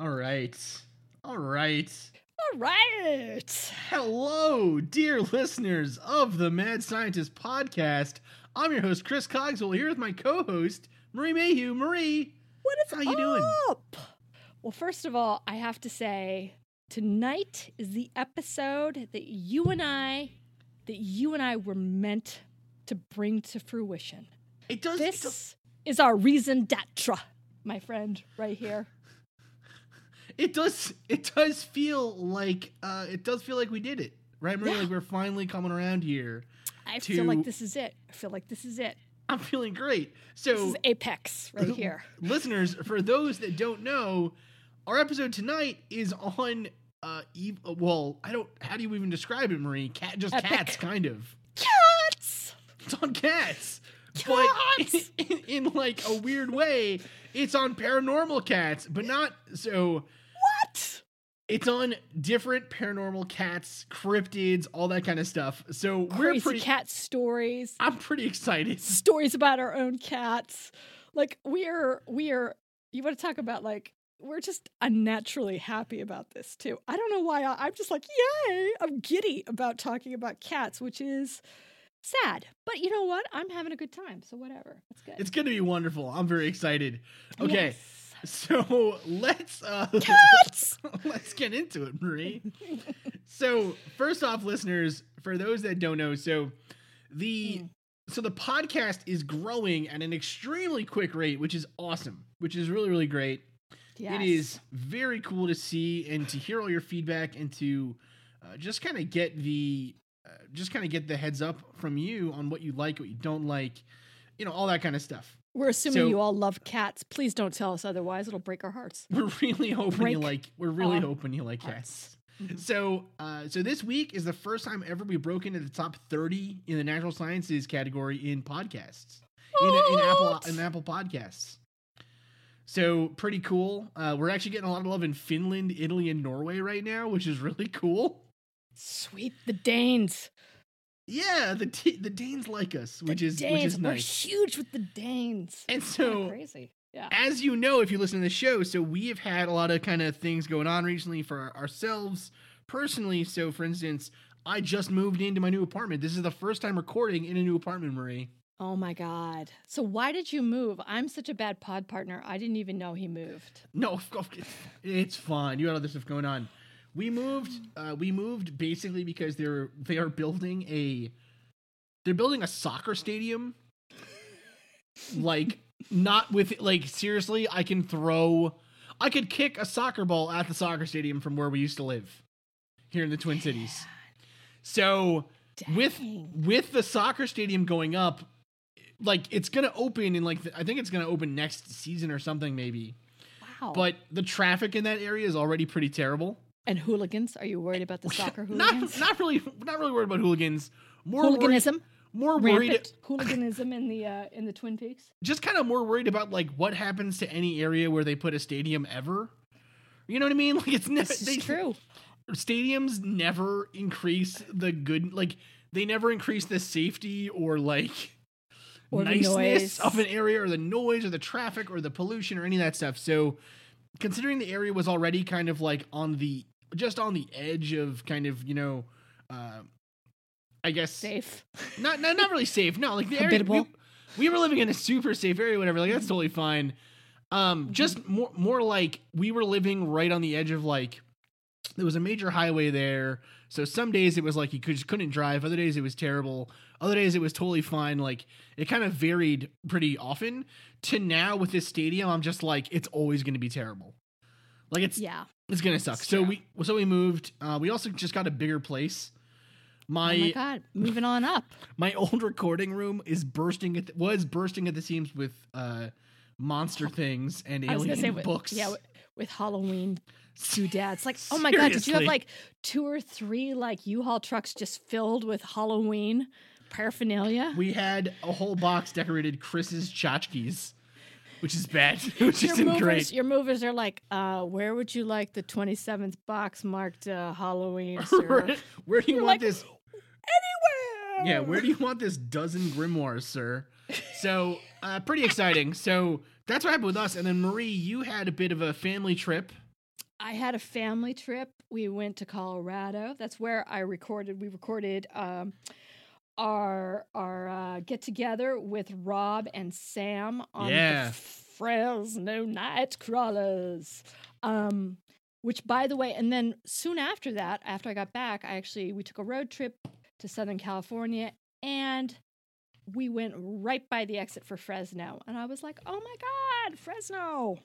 All right. All right. All right. Hello, dear listeners of the Mad Scientist podcast. I'm your host, Chris Cogswell, here with my co-host, Marie Mayhew. Marie, What is how you doing? up? Well, first of all, I have to say tonight is the episode that you and I that you and I were meant to bring to fruition. It does. it does- This is our reason d'etre, my friend, right here. It does it does feel like uh it does feel like we did it right Marie? Yeah. like we're finally coming around here I feel like this is it. I feel like this is it. i'm feeling great This so is apex right here. listeners for those that don't know our episode tonight is on uh eve- well i don't how do you even describe it marie cat just Epic. cats kind of Cats! it's on cats Cats! but in, in like a weird way it's on paranormal cats but not so? It's on different paranormal cats, cryptids, all that kind of stuff. So we're Crazy pretty. cat stories. I'm pretty excited. stories about our own cats. Like we're we're you want to talk about like we're just unnaturally happy about this too. I don't know why I, I'm just like yay! I'm giddy about talking about cats, which is sad. But you know what? I'm having a good time, so whatever. It's good. It's gonna be wonderful. I'm very excited. Okay, Yes. so let's uh, Cats! let's get into it, Marie. so first off, listeners, for those that don't know, so the so the podcast is growing at an extremely quick rate, which is awesome, which is really really great. It is very cool to see and to hear all your feedback and to uh, just kind of get the uh, just kind of get the heads up from you on what you like, what you don't like, you know, all that kind of stuff. We're assuming so- you all love cats. Please don't tell us otherwise. It'll break our hearts. We're really hoping you like. We're really hoping you like cats. hearts. Mhm. So, uh, so this week is the first time ever we broke into the top thirty in the natural sciences category in podcasts in, in Apple in Apple Podcasts. So pretty cool. Uh, we're actually getting a lot of love in Finland, Italy, and Norway right now, which is really cool. Sweet the Danes. Yeah, the t- the Danes like us, which the is Danes. which is nice. We're huge with the Danes. And It's so, crazy. Yeah. as you know, if you listen to the show, so we have had a lot of kind of things going on recently for ourselves personally. So, for instance, I just moved into my new apartment. This is the first time recording in a new apartment, Marie. Oh my God. So why did you move? I'm such a bad pod partner. I didn't even know he moved. No, it's fine. You got other stuff going on. We moved. Uh, we moved basically because they're they are building a they're building a soccer stadium. like not with like seriously, I can throw, I could kick a soccer ball at the soccer stadium from where we used to live, here in the Twin Cities. So with with the soccer stadium going up, like it's gonna open in like the, I think it's gonna open next season or something maybe. Wow. But the traffic in that area is already pretty terrible. And hooligans? Are you worried about the soccer hooligans? not really not really worried about hooligans. More worried, Hooliganism. more worried Rampant hooliganism in the uh, in the Twin Peaks. just kind of more worried about like what happens to any area where they put a stadium ever. You know what I mean? Like it's never they, true. Stadiums never increase the good like they never increase the safety or like Or niceness of an area or the noise or the traffic or the pollution or any of that stuff. So considering the area was already kind of like on the just on the edge of kind of, you know, uh I guess Safe. not not not really safe. No, like the area we, Habitable. we were living in a super safe area, whatever. Like that's totally fine. Um, Mm-hmm. just more more like we were living right on the edge of like there was a major highway there. So some days it was like you could, just couldn't drive. Other days it was terrible. Other days it was totally fine. Like it kind of varied pretty often. To now with this stadium, I'm just like it's always going to be terrible. Like it's Yeah. it's gonna suck. It's So we so we moved. Uh, we also just got a bigger place. My oh my God. Moving on up. my old recording room is bursting at the, was bursting at the seams with uh monster things and I alien say with, books. Yeah, with, with Halloween doodads. Like, oh my god, did you have like two or three like U-Haul trucks just filled with Halloween paraphernalia? We had a whole box decorated Chris's tchotchkes, which is bad. which your isn't movers, great. your movers are like, uh, where would you like the 27th box marked uh, Halloween, sir? where do you You're want like, this? Anywhere. Yeah, where do you want this dozen grimoires, sir? So, uh, pretty exciting. So that's what happened with us. And then Marie, you had a bit of a family trip. I had a family trip. We went to Colorado. That's where I recorded. We recorded um, our our uh, get together with Rob and Sam on Yeah. the Fresno Nightcrawlers. Um, which, by the way, and then soon after that, after I got back, I actually we took a road trip to Southern California and we went right by the exit for Fresno, and I was like, "Oh my God, Fresno!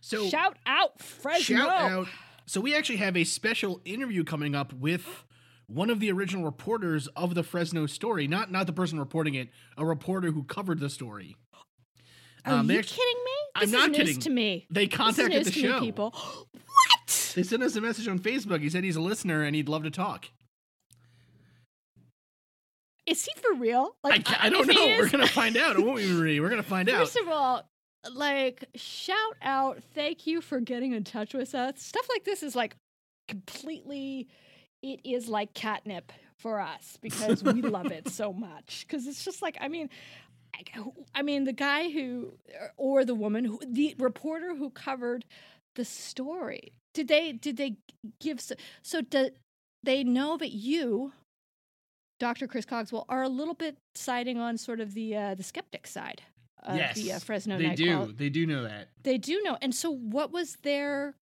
So Shout out Fresno!" shout out. So we actually have a special interview coming up with one of the original reporters of the Fresno story. Not not the person reporting it, a reporter who covered the story. Are Um, you actu- kidding me? I'm is not news kidding. To me, They This contacted the show. people. what? They sent us a message on Facebook. He said he's a listener and he'd love to talk. Is he for real? I, I don't know. We're gonna find out, won't we, Marie? We're gonna find out. First of all, like shout out, thank you for getting in touch with us. Stuff like this is like completely. It is like catnip for us because we love it so much. Because it's just like I mean. I- mean, the guy who, or the woman who, the reporter who covered the story. Did they? Did they give? So, so do they know that you, Dr. Chris Cogswell, are a little bit siding on sort of the uh, the skeptic side of yes, the uh, Fresno they do. They do know that. They do know. And so, what was their?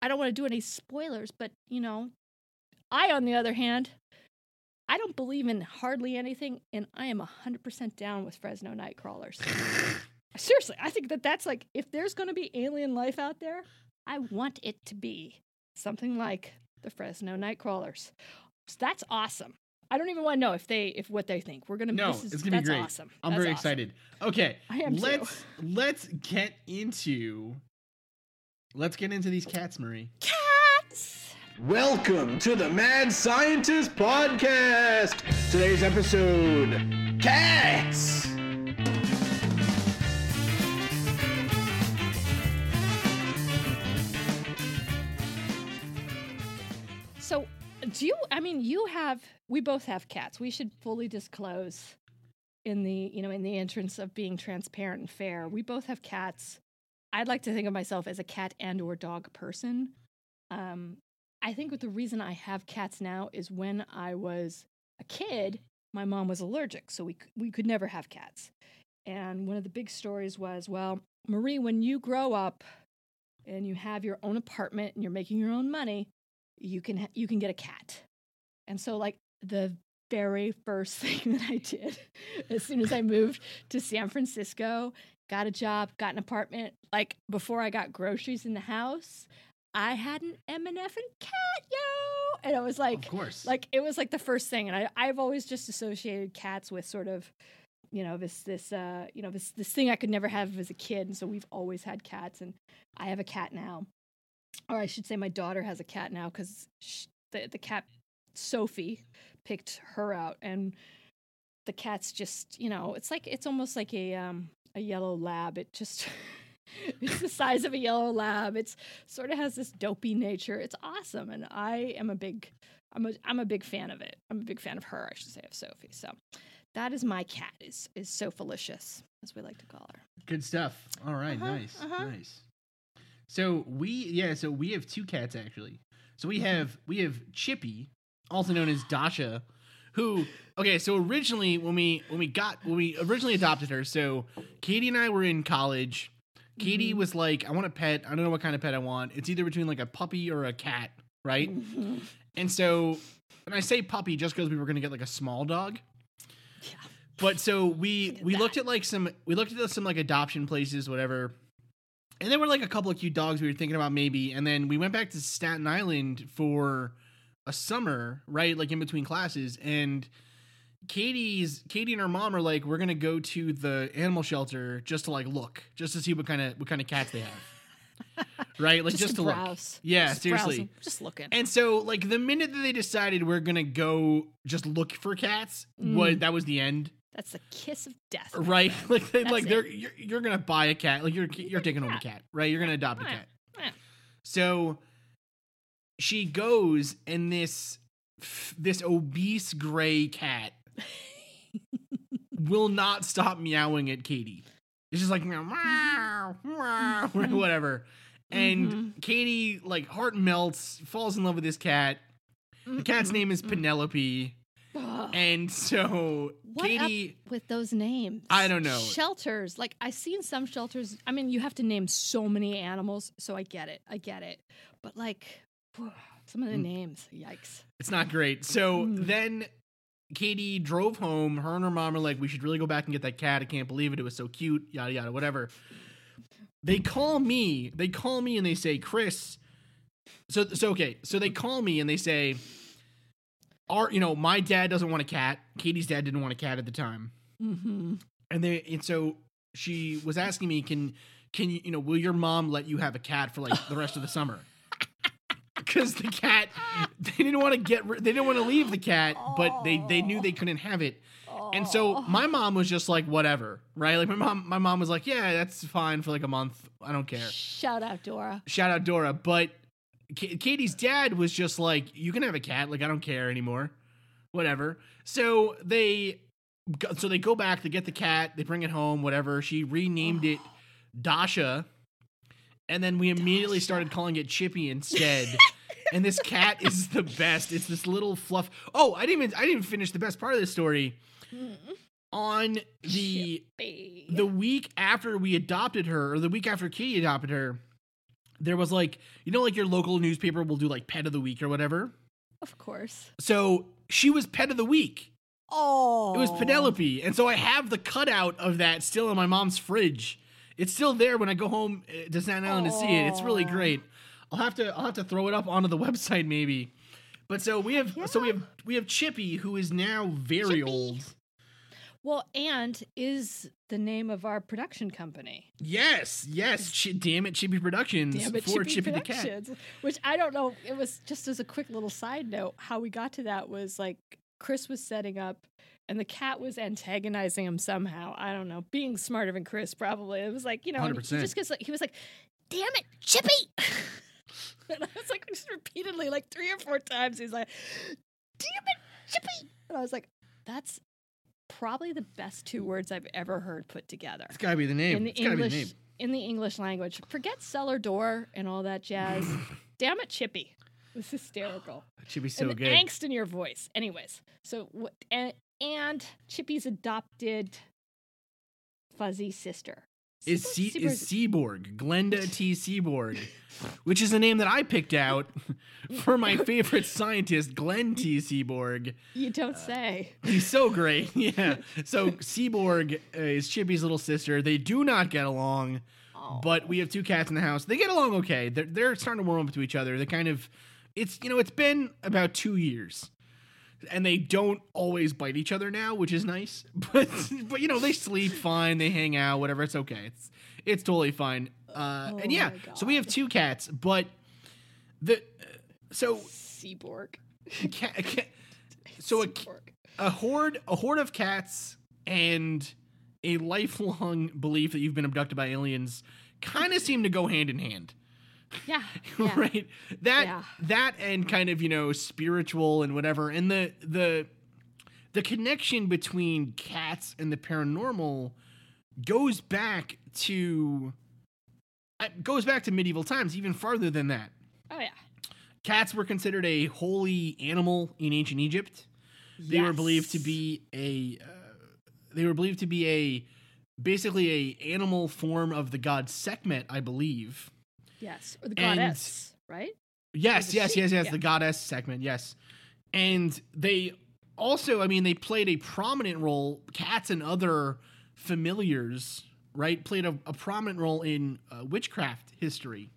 I don't want to do any spoilers, but you know, I, on the other hand, I don't believe in hardly anything, and I am hundred percent down with Fresno Nightcrawlers. Seriously, I think that that's like if there's going to be alien life out there, I want it to be something like the Fresno Nightcrawlers. So that's awesome. I don't even want to know if they if what they think. We're gonna. No, this is, it's gonna be that's great. Awesome. I'm That's very awesome. excited. Okay, I am let's let's get into let's get into these cats, Marie. Cats. Welcome to the Mad Scientist Podcast. Today's episode Cats. So, do you? I mean, you have. We both have cats. We should fully disclose in the you know in the entrance of being transparent and fair. We both have cats. I'd like to think of myself as a cat and or dog person. Um, I think the reason I have cats now is when I was a kid, mm-hmm. my mom was allergic, so we we could never have cats. And one of the big stories was, well, Marie, when you grow up and you have your own apartment and you're making your own money, you can ha- you can get a cat. And so like the very first thing that I did as soon as I moved to San Francisco, got a job, got an apartment, like before I got groceries in the house, I had an M and F and cat, yo. And it was like of course. like it was like the first thing. And I I've always just associated cats with sort of you know this this uh you know this this thing I could never have as a kid. And so we've always had cats and I have a cat now. Or I should say my daughter has a cat now cuz the the cat Sophie picked her out. And the cat's just you know it's like it's almost like a um a yellow lab. It just it's the size of a yellow lab it's sort of has this dopey nature it's awesome and I am a big I'm a I'm a big fan of it. I'm a big fan of her, I should say, of Sophie. So that is my cat, is is Sophalicious, as we like to call her. Good stuff. All right, Uh-huh, nice, uh-huh. nice. So we yeah, so we have two cats actually. So we have we have Chippy, also known as Dasha, who okay, so originally when we when we got when we originally adopted her, so Katie and I were in college. Katie mm-hmm. was like, I want a pet. I don't know what kind of pet I want. It's either between like a puppy or a cat, right? And so, and I say puppy just because we were gonna get like a small dog. Yeah. But so we we that. looked at like some we looked at some like adoption places, whatever. And there were like a couple of cute dogs we were thinking about maybe, and then we went back to Staten Island for a summer, right? Like in between classes, and Katie's Katie and her mom are like, we're gonna go to the animal shelter just to like look, just to see what kind of what kind of cats they have. right? Like just, just, to to look. Yeah, Just seriously. browsing, just looking. And so, like the minute that they decided we're gonna go just look for cats, was Mm. that was the end, That's the kiss of death. right? Like, they, like it. they're you're, you're gonna buy a cat, like you're you're taking home a cat, right? You're gonna adopt a cat. So she goes, and this this obese gray cat will not stop meowing at Katie. It's just like meow, meow, meow, whatever. And Mhm. Katie like heart melts, falls in love with this cat. The cat's name is Penelope, and so What Katie. with those names. I don't know. Shelters. Like I see in some shelters, I mean, you have to name so many animals, so I get it. I get it. But like some of the Mm. names, yikes. It's not great. So Mm. then Katie drove home. Her and her mom are like, "We should really go back and get that cat. I can't believe it. It was so cute." Yada yada, whatever. They call me. They call me and they say, "Chris." So so okay. So they call me and they say, "Our you know my dad doesn't want a cat. Katie's dad didn't want a cat at the time." Mm-hmm. and they and so she was asking me can can you you know will your mom let you have a cat for like the rest of the summer because the cat they didn't want to get they didn't want to leave the cat but they they knew they couldn't have it. And so my mom was just like whatever right? Like my mom my mom was like yeah that's fine for like a month. I don't care. Shout out Dora. shout out dora but Ka- katie's dad was just like you can have a cat like i don't care anymore. Whatever. So they so they go back they get the cat they bring it home whatever. She renamed it oh. dasha and then we immediately Dasha. started calling it chippy instead and this cat is the best it's this little fluff oh i didn't even i didn't even finish the best part of the story on the the week after we adopted her, or the week after Katie adopted her, there was like, you know, like your local newspaper will do like pet of the week or whatever. of course. So she was pet of the week. Oh. It was Penelope. And so I have the cutout of that still in my mom's fridge. It's still there when I go home uh, to Staten Island to see it. It's really great. I'll have to I'll have to throw it up onto the website maybe. But so we have so we have we have Chippy who is now very Chippy. old. Well, and is the name of our production company. Yes, yes. Chi- damn it, Chippy Productions Damn it, for Chippy, Chippy the cat. Which I don't know. It was just as a quick little side note. How we got to that was like Chris was setting up, and the cat was antagonizing him somehow. I don't know, being smarter than Chris probably. It was like you know, 100%. just gets like he was like, "Damn it, Chippy!" and I was like, just repeatedly, like three or four times. He's like, "Damn it, Chippy!" And I was like, "That's." Probably the best two words I've ever heard put together It's gotta be the name. in the it's be the English name. in the English language. Forget cellar door and all that jazz. Damn it, Chippy. It was hysterical. Chippy's so and the good. angst in your voice. Anyways, so what? And, and Chippy's adopted fuzzy sister is Seaborg- is Seaborg- Glenda T. Seaborg, which is a name that I picked out for my favorite scientist, Glenn T. Seaborg. you don't say. He's so great. Yeah. So Seaborg uh, is Chippy's little sister. They do not get along, Oh. but we have two cats in the house. They get along okay. They're they're starting to warm up to each other. They kind of, it's you know it's been about two years. And they don't always bite each other now, which is nice. But but you know they sleep fine, they hang out, whatever. It's okay. It's it's totally fine. Uh, Oh and yeah, so we have two cats, but the so Seaborg. cat, cat, so a, a horde a horde of cats and a lifelong belief that you've been abducted by aliens kind of seem to go hand in hand Yeah. yeah. right that Yeah. that and kind of you know spiritual and whatever and the the the connection between cats and the paranormal goes back to uh, goes back to medieval times even farther than that Oh yeah. cats were considered a holy animal in ancient egypt they were believed to be a uh, they were believed to be a basically a animal form of the god Sekhmet, I believe. Yes. Or the and- goddess, right? Yes, yes, yes, yes, yeah. the goddess Sekhmet. yes. And they also, I mean, they played a prominent role. Cats and other familiars, right, played a, a prominent role in uh, witchcraft history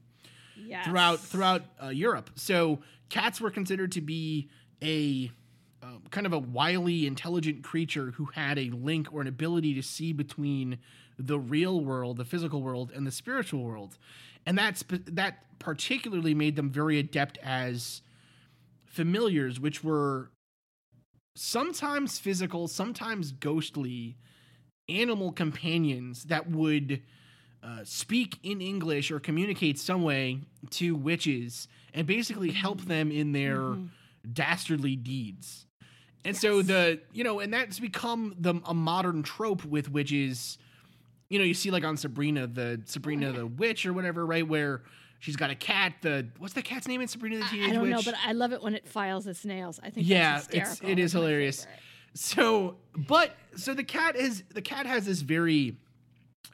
Yes. throughout throughout uh, Europe. So cats were considered to be a um, kind of a wily, intelligent creature who had a link or an ability to see between the real world, the physical world, and the spiritual world, and that's that particularly made them very adept as familiars, which were sometimes physical, sometimes ghostly animal companions that would uh, speak in English or communicate some way to witches and basically help them in their Mhm. dastardly deeds. And so the you know, and that's become the a modern trope with witches. You know, you see like on Sabrina, the Sabrina the witch or whatever, right? Where she's got a cat. The what's the cat's name in Sabrina the Teenage I don't Witch? know, but I love it when it files its nails. I think Yeah, it's- it is hilarious. So, but so the cat is the cat has this very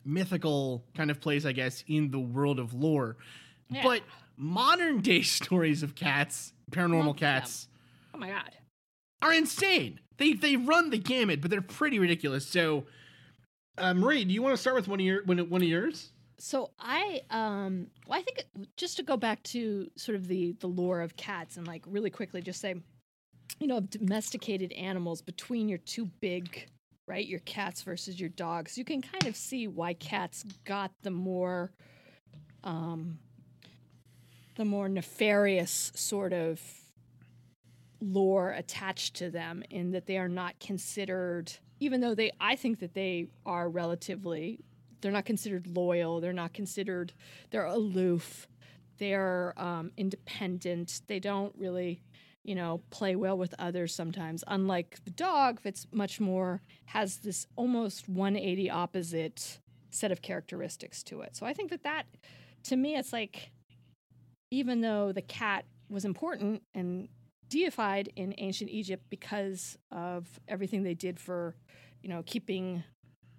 mythical kind of place, I guess, in the world of lore. Yeah. But modern day stories of cats, paranormal cats, Oh my god. are insane. They they run the gamut, but they're pretty ridiculous. So, uh, Marie, do you want to start with one of your one of yours? So I um well I think just to go back to sort of the the lore of cats and like really quickly just say you know domesticated animals between your two big right your cats versus your dogs you can kind of see why cats got the more um the more nefarious sort of lore attached to them in that they are not considered even though they I think that they are relatively they're not considered loyal they're not considered they're aloof they're um, independent they don't really you know play well with others sometimes. Unlike the dog that's much more has this almost 180 opposite set of characteristics to it. So i think that that to me it's like even though the cat was important and deified in ancient egypt because of everything they did for you know keeping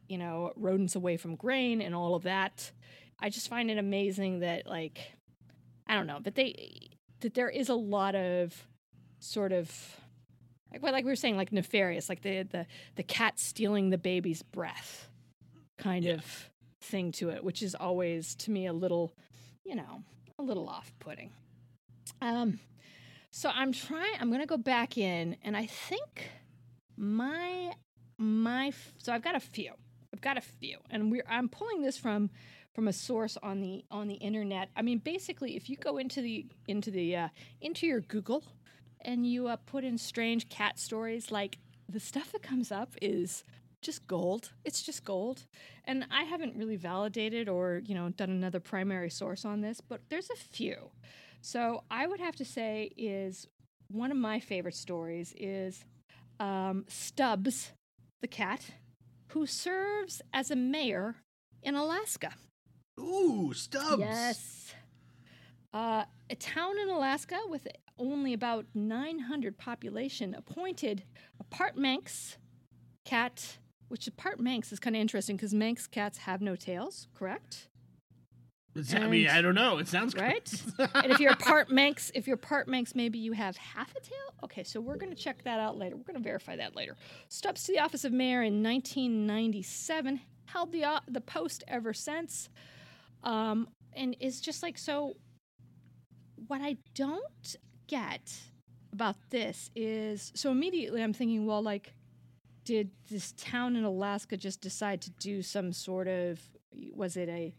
you know, rodents away from grain and all of that. I just find it amazing that like I don't know, but they that there is a lot of sort of like well, like we were saying, like nefarious, like the the the cat stealing the baby's breath kind of thing to it, which is always to me a little, you know, a little off putting. Um so I'm trying I'm gonna go back in and I think my my so I've got a few. I've got a few, and we're I'm pulling this from from a source on the on the internet. I mean, basically, if you go into the into the uh, into your Google and you uh, put in strange cat stories, like the stuff that comes up is just gold. It's just gold, and I haven't really validated or you know done another primary source on this, but there's a few. So I would have to say is one of my favorite stories is um, Stubbs, the cat who serves as a mayor in Alaska. Ooh, Stubbs. Yes. Uh, a town in Alaska with only about 900 population appointed a part Manx cat, which a part Manx is kind of interesting because Manx cats have no tails, correct? It's- I mean, I don't know. It sounds Right? great. and if you're part Manx, if you're part Manx, maybe you have half a tail. Okay, so we're going to check that out later. We're going to verify that later. Stubbs to the office of mayor in 1997. Held the uh, the post ever since, um, and is just like so. What I don't get about this is so immediately I'm thinking, well, like, did this town in Alaska just decide to do some sort of was it a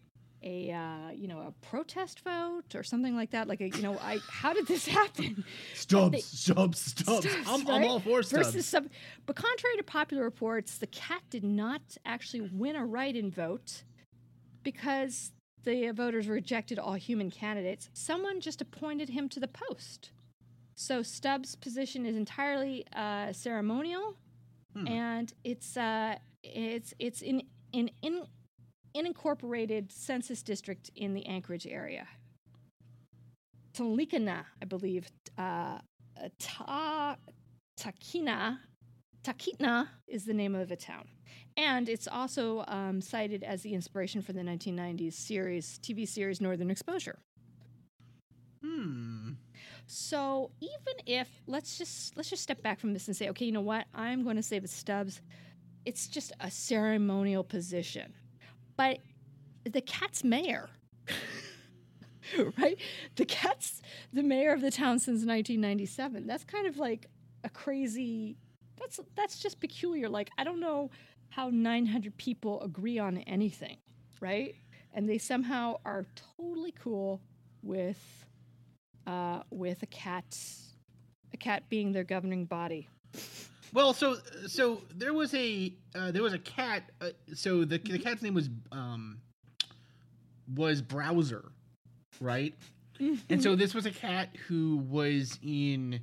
a uh, you know a protest vote or something like that like a, you know I how did this happen Stubbs, They- Stubbs, Stubbs. Stubbs, I'm, I'm all for Stubbs. versus some but contrary to popular reports the cat did not actually win a write-in vote because the voters rejected all human candidates someone just appointed him to the post so Stubbs' position is entirely uh, ceremonial, Hmm. and it's uh, it's it's in in in unincorporated census district in the Anchorage area. Talikana, I believe, uh, uh, Ta Takina, Takitna is the name of the town, and it's also um, cited as the inspiration for the 1990s series TV series Northern Exposure. Hmm. So even if let's just let's just step back from this and say, okay, you know what? I'm going to say with Stubbs, it's just a ceremonial position, but the cat's mayor, right? The cat's the mayor of the town since 1997. That's kind of like a crazy. That's that's just peculiar. Like I don't know how 900 people agree on anything, right? And they somehow are totally cool with uh, with a cat, a cat being their governing body. Well, so so there was a uh, there was a cat. Uh, so the the cat's name was um was Browser, right? And so this was a cat who was in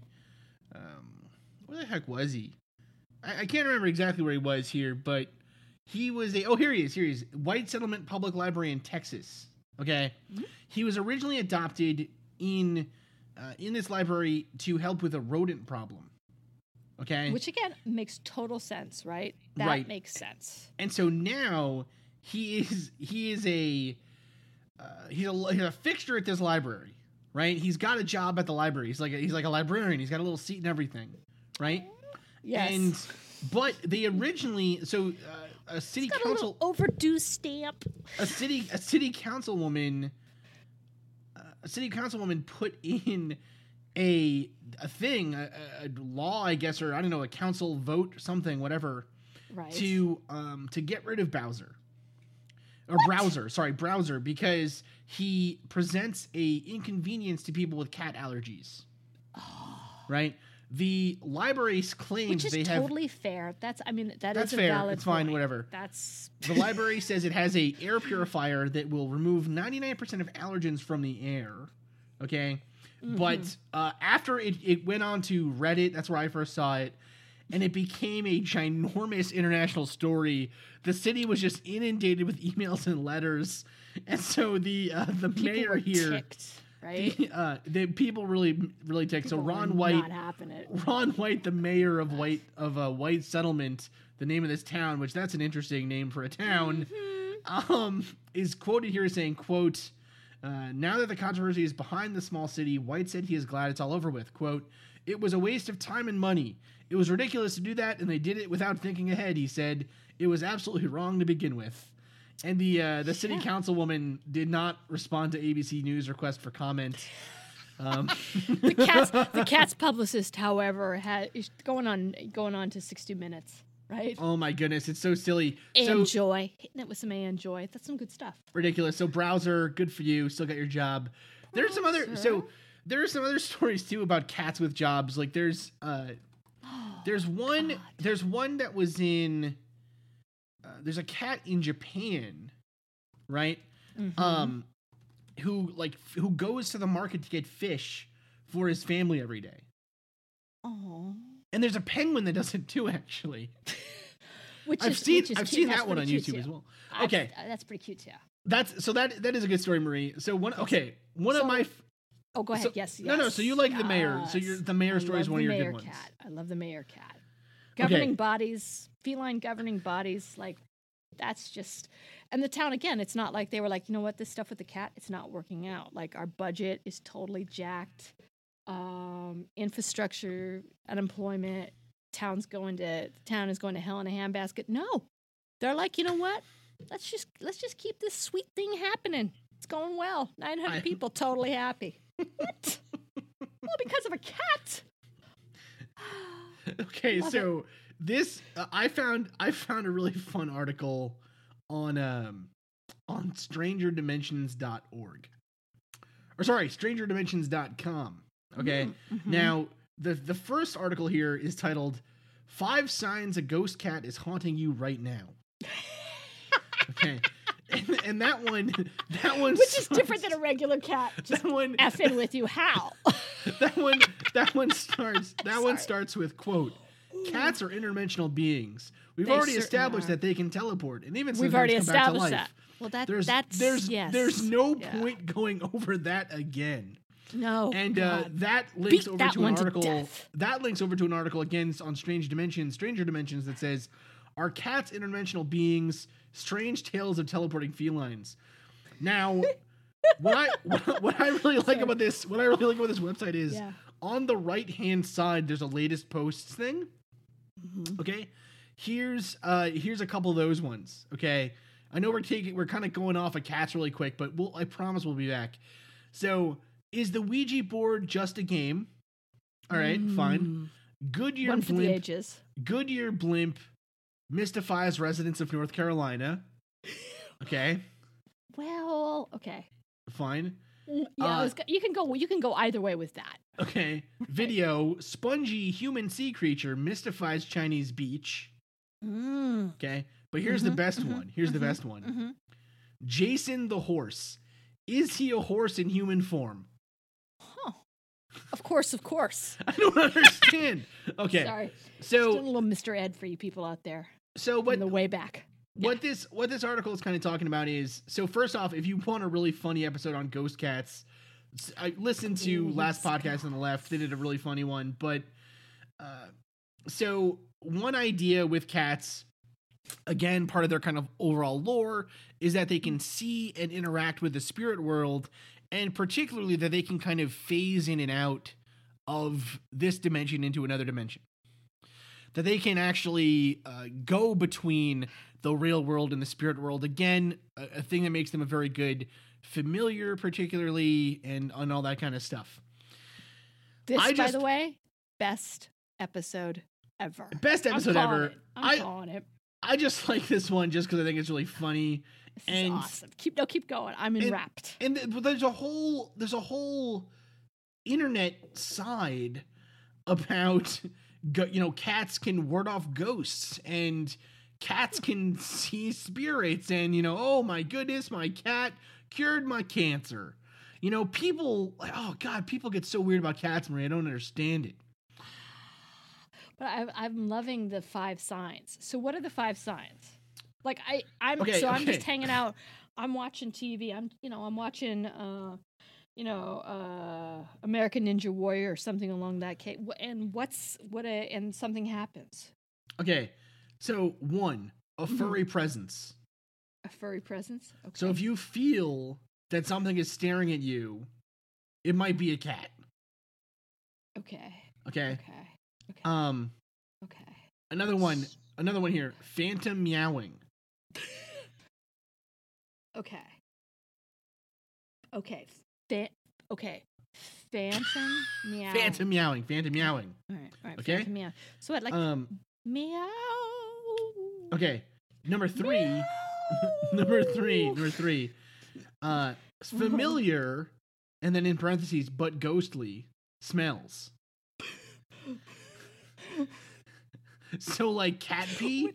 um where the heck was he? I, I can't remember exactly where he was here, but he was a oh here he is here he is White Settlement Public Library in Texas. Okay, he was originally adopted in uh, in this library to help with a rodent problem. Okay, Which again makes total sense, right? That Right. makes sense. and so now he is he is a uh, he's a he's a fixture at this library, right? He's got a job at the library. He's like a, he's like a librarian. He's got a little seat and everything, right? Yes. And but they originally so uh, a city a council little overdue stamp. a city a city councilwoman uh, a city councilwoman put in a a thing a, a law I guess or I don't know a council vote something whatever Right. to um to get rid of Bowser or browser sorry browser because he presents a inconvenience to people with cat allergies right the libraries claim Which is they have totally fair. That's I mean that is That's fair. It's fine, point. whatever. That's the library says it has a air purifier that will remove 99% of allergens from the air okay but uh, after it, it went on to reddit that's where i first saw it and it became a ginormous international story. The city was just inundated with emails and letters. And so the uh, the people mayor here ticked, right? uh, the people really really ticked. So People were ron white not. Ron White, the mayor of White of a White Settlement, the name of this town, which that's an interesting name for a town, um, is quoted here saying, "quote uh, Now that the controversy is behind the small city, White said he is glad it's all over with. Quote: It was a waste of time and money. It was ridiculous to do that, and they did it without thinking ahead. He said it was absolutely wrong to begin with." And the uh, the city Yeah. councilwoman did not respond to ABC News request for comment. Um, The cat's the cat's publicist, however, had is going on going on to sixty minutes, right? Oh my goodness, it's so silly. so joy, hitting it with some and joy. That's some good stuff. ridiculous. So browser, good for you. Still got your job. There's some other so there are some other stories too about cats with jobs. Like there's uh there's one God. there's one that was in uh, there's a cat in Japan, right? Mhm. Um who like f- who goes to the market to get fish for his family every day. Aw. And there's a penguin that does it too actually. which I've is, seen which is I've cute. seen That's that one on YouTube cute, as too. well. I've- Okay. uh, that's pretty cute too. That's so that that is a good story, Marie. So one okay, one of my f- Oh, go ahead. So- yes, yes. no, no, so you like the mayor. So you're- the mayor I story is one of your good mayor ones. cat. I love the mayor cat. Governing bodies, feline governing bodies, like that's just. And the town again, it's not like they were like, you know what, this stuff with the cat, it's not working out. Like our budget is totally jacked. Um, infrastructure, unemployment, town's going to town is going to hell in a handbasket. No, they're like, you know what? Let's just let's just keep this sweet thing happening. It's going well. Nine hundred people totally happy. what? well, because of a cat. Okay, Love so this uh, I found I found a really fun article on um on strangerdimensions.org. Or sorry, strangerdimensions.com. Okay. Mhm. Now, the the first article here is titled Five Signs a Ghost Cat is Haunting You Right Now. okay. And, and that one that one which is different than a regular cat. Just that one effing with you. How? that one that one starts that one starts with quote cats are interdimensional beings we've They already established are. that they can teleport and even We've already come back to established life. that. Well, that there's that's there's yes. there's no Yeah. point going over that again No. and uh, that links Beat over that to an one to article that links over to an article again on strange dimensions stranger dimensions that says are cats interdimensional beings strange tales of teleporting felines now what i what, what i really like Sorry. about this what i really like about this website is yeah. on the right hand side there's a latest posts thing Mhm. okay here's uh here's a couple of those ones okay i know we're taking we're kind of going off of cats really quick but we'll i promise we'll be back so is the ouija board just a game all right fine Mm. Goodyear One for the blimp. ages. Goodyear blimp mystifies residents of North Carolina. Okay, Well, okay. fine. Mm, Yeah, Uh, go- you can go. You can go either way with that. Okay, video spongy human sea creature mystifies Chinese beach. Mm. Okay, but here's the Mhm, best mhm, one. Here's the mhm, best one. hmm Jason the horse. Is he a horse in human form? Of course, of course. I don't understand. Okay, Sorry. Just a so little Mr. Ed for you people out there so what the way back. what this what this article is kind of talking about is so first off, if you want a really funny episode on ghost cats, I listened to last Ghost podcast on the left. They did a really funny one, but uh, so one idea with cats, again, part of their kind of overall lore is that they can see and interact with the spirit world, and particularly that they can kind of phase in and out of this dimension into another dimension. That they can actually uh, go between the real world and the spirit world. Again, a, a thing that makes them a very good familiar, particularly, and, on all that kind of stuff. This, by the way, best episode ever. Best episode ever. it. I'm I calling it. I just like this one just because I think it's really funny. And- awesome. Keep no, keep going. I'm and- enwrapped. and but there's a whole there's a whole internet side about you know cats can ward off ghosts and cats can see spirits and you know oh my goodness my cat cured my cancer you know people like oh god people get so weird about cats marie i don't understand it But I, I'm loving the five signs. So what are the five signs? Like I, I'm Okay, so I'm just hanging out. I'm watching TV. I'm you know I'm watching uh, you know uh, American Ninja Warrior or something along that case. And what's what a and something happens. okay so one a Mhm. furry presence A furry presence. Okay. so if you feel that something is staring at you it might be a cat okay. okay Okay. Okay. um okay. Another one, another one here. Phantom meowing. Okay. Okay. Fa- okay. Phantom meow. Phantom meowing. Phantom meowing. All right. All right. Okay. Phantom meow. So what? Like Um. meow. Okay. Number three. Meow. number three. Number three. Uh, familiar, and then in parentheses, but ghostly smells. So like cat pee.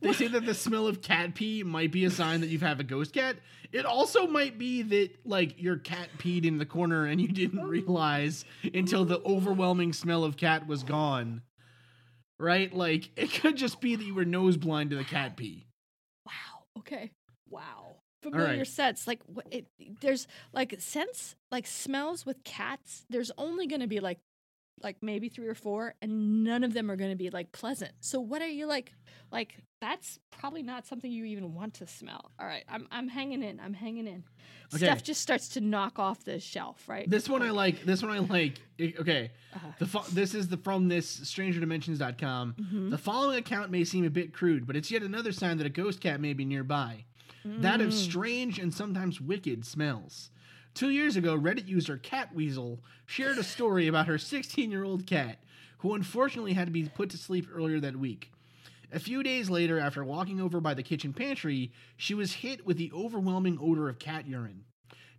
They say that the smell of cat pee might be a sign that you have had a ghost cat. It also might be that like your cat peed in the corner and you didn't oh. realize until the overwhelming smell of cat was gone. Right? Like it could just be that you were nose blind to the cat pee. Wow. Okay. Wow. Familiar right. scents. Like what? It, there's like scents, like smells with cats. There's only going to be like, like maybe three or four, and none of them are going to be like pleasant. So what are you like? Like that's probably not something you even want to smell. All right. I'm I'm hanging in. I'm hanging in. Okay. Stuff just starts to knock off the shelf. Right. This one I like. This one I like. Okay. Uh-huh. The fo- this is the from this strangerdimensions.com. Mhm. The following account may seem a bit crude, but it's yet another sign that a ghost cat may be nearby. That of Mm. strange and sometimes wicked smells. Two years ago, Reddit user Catweasel shared a story about her 16 year old cat, who unfortunately had to be put to sleep earlier that week. A few days later, after walking over by the kitchen pantry, she was hit with the overwhelming odor of cat urine.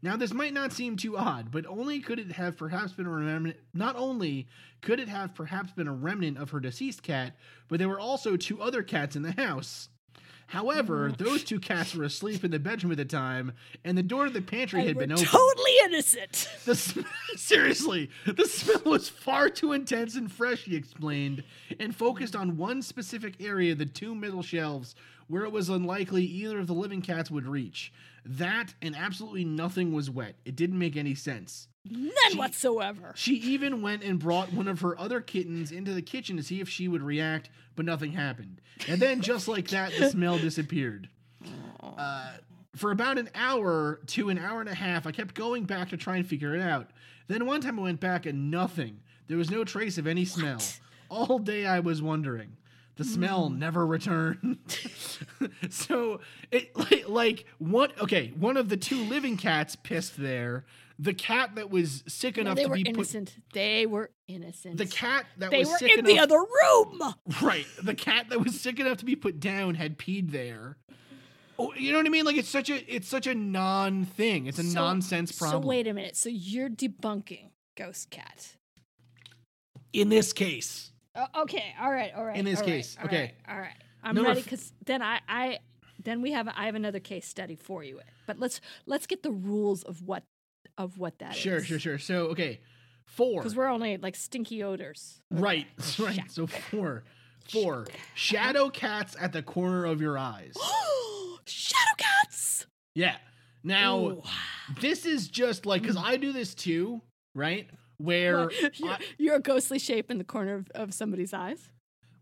Now, this might not seem too odd, but only could it have perhaps been a remnant. Not only could it have perhaps been a remnant of her deceased cat, but there were also two other cats in the house. However, mm. those two cats were asleep in the bedroom at the time, and the door to the pantry And had been open. totally innocent. The sm- seriously, the smell was far too intense and fresh, he explained, and focused on one specific area, the two middle shelves, where it was unlikely either of the living cats would reach. That and absolutely nothing was wet. It didn't make any sense. None She- whatsoever. She even went and brought one of her other kittens into the kitchen to see if she would react, but nothing happened. And then, just like that, the smell disappeared. Uh, for about an hour to an hour and a half, I kept going back to try and figure it out. Then one time I went back and nothing. There was no trace of any smell. All day I was wondering. The smell Mm. never returned. so it like, like one okay, one of the two living cats pissed there. The cat that was sick No, enough to be put innocent. They were innocent. the cat that They was were sick in the enough other room. Right. The cat that was sick enough to be put down had peed there. Oh, you know what I mean? Like it's such a it's such a non thing. It's a So- nonsense problem. So wait a minute. So you're debunking Ghost Cat. In this case, Oh, okay. All right. All right. In this all right, case, all okay. right, All right. I'm Number ready f- because then I, I, then we have I have another case study for you. But let's let's get the rules of what of what that is. sure, sure, sure. So okay, four. Because we're only like stinky odors. Right, right. So four, four shadow cats at the corner of your eyes. Shadow cats. Yeah. Now Ooh. this is just like because mm. I do this too, right? Where What? you're, I- you're a ghostly shape in the corner of, of somebody's eyes.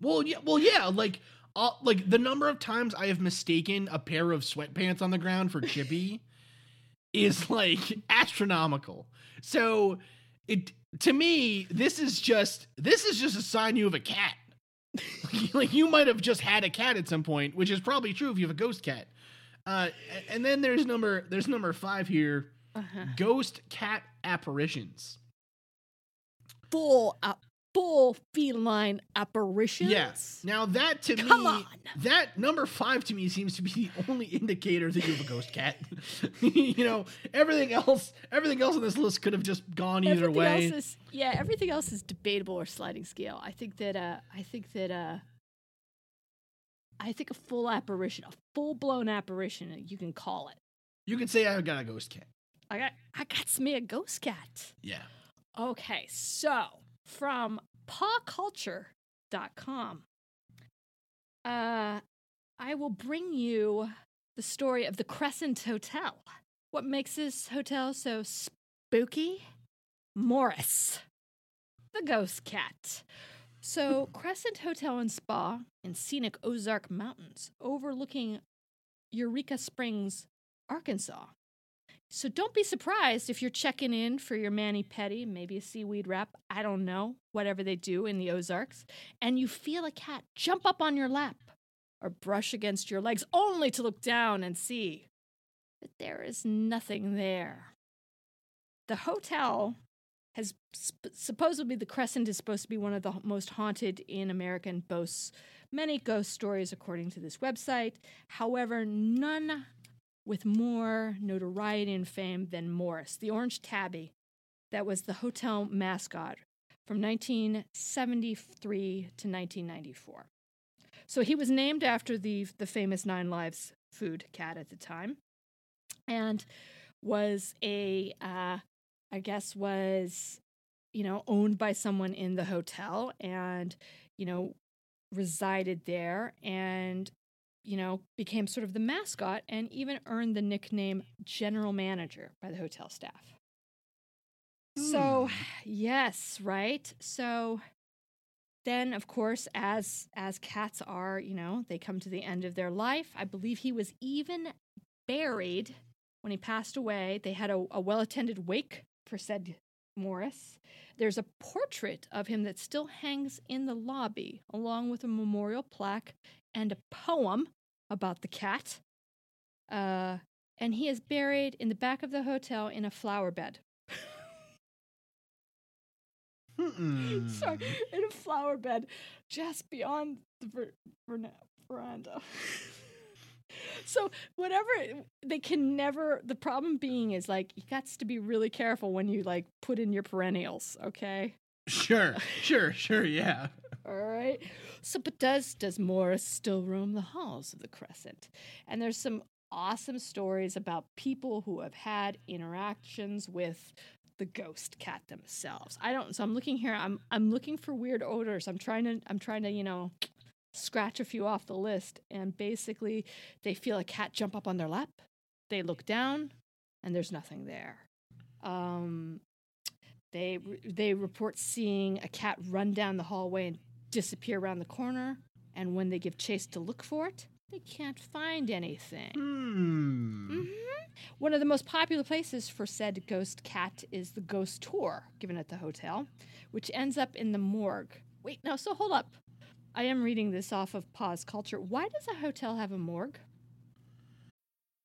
Well, yeah, well, yeah, like, uh, like the number of times I have mistaken a pair of sweatpants on the ground for Chippy is like astronomical. So, it to me, this is just this is just a sign you have a cat. like you might have just had a cat at some point, which is probably true if you have a ghost cat. Uh, and then there's number there's number five here, Uh-huh. ghost cat apparitions. Full uh, full feline apparitions. Yes. Now that to Come me, on. that number five to me seems to be the only indicator that you have a ghost cat. you know, everything else, everything else on this list could have just gone either everything way. else is yeah everything else is debatable or sliding scale i think that uh i think that uh i think a full apparition a full-blown apparition you can call it you can say I got a ghost cat. i got i got me a ghost cat Yeah. Okay so from pawculture.com uh i will bring you the story of the crescent hotel what makes this hotel so spooky morris the ghost cat. So, Crescent Hotel and Spa in scenic Ozark Mountains, overlooking Eureka Springs, Arkansas. So, don't be surprised if you're checking in for your mani pedi, maybe a seaweed wrap, I don't know, whatever they do in the Ozarks, and you feel a cat jump up on your lap or brush against your legs, only to look down and see that there is nothing there. The hotel has sp- supposedly the Crescent is supposed to be one of the most haunted in America and boasts many ghost stories according to this website. However, none with more notoriety and fame than Morris, the orange tabby that was the hotel mascot from 1973 to 1994. So he was named after the the famous Nine Lives food cat at the time, and was a uh, I guess was you know owned by someone in the hotel and you know resided there and you know became sort of the mascot and even earned the nickname general manager by the hotel staff. So, hmm. yes, right? So then of course as as cats are, you know, they come to the end of their life. I believe he was even buried when he passed away. They had a, a well-attended wake for said Morris. There's a portrait of him that still hangs in the lobby, along with a memorial plaque and a poem about the cat. Uh, and he is buried in the back of the hotel in a flower bed. Sorry, in a flower bed just beyond the ver- verna- veranda. so whatever they can never the problem being is like you got to be really careful when you like put in your perennials okay Sure, sure, sure, yeah. All right. So but does does morris still roam the halls of the crescent? And there's some awesome stories about people who have had interactions with the ghost cat themselves. I don't so i'm looking here i'm i'm looking for weird odors. I'm trying to i'm trying to you know scratch a few off the list. And basically they feel a cat jump up on their lap. They look down and there's nothing there. Um they they report seeing a cat run down the hallway and disappear around the corner and when they give chase to look for it they can't find anything Hmm. Mhm. One of the most popular places for said ghost cat is the ghost tour given at the hotel, which ends up in the morgue. Wait, no, so hold up. I am reading this off of Paw Culture. Why does a hotel have a morgue?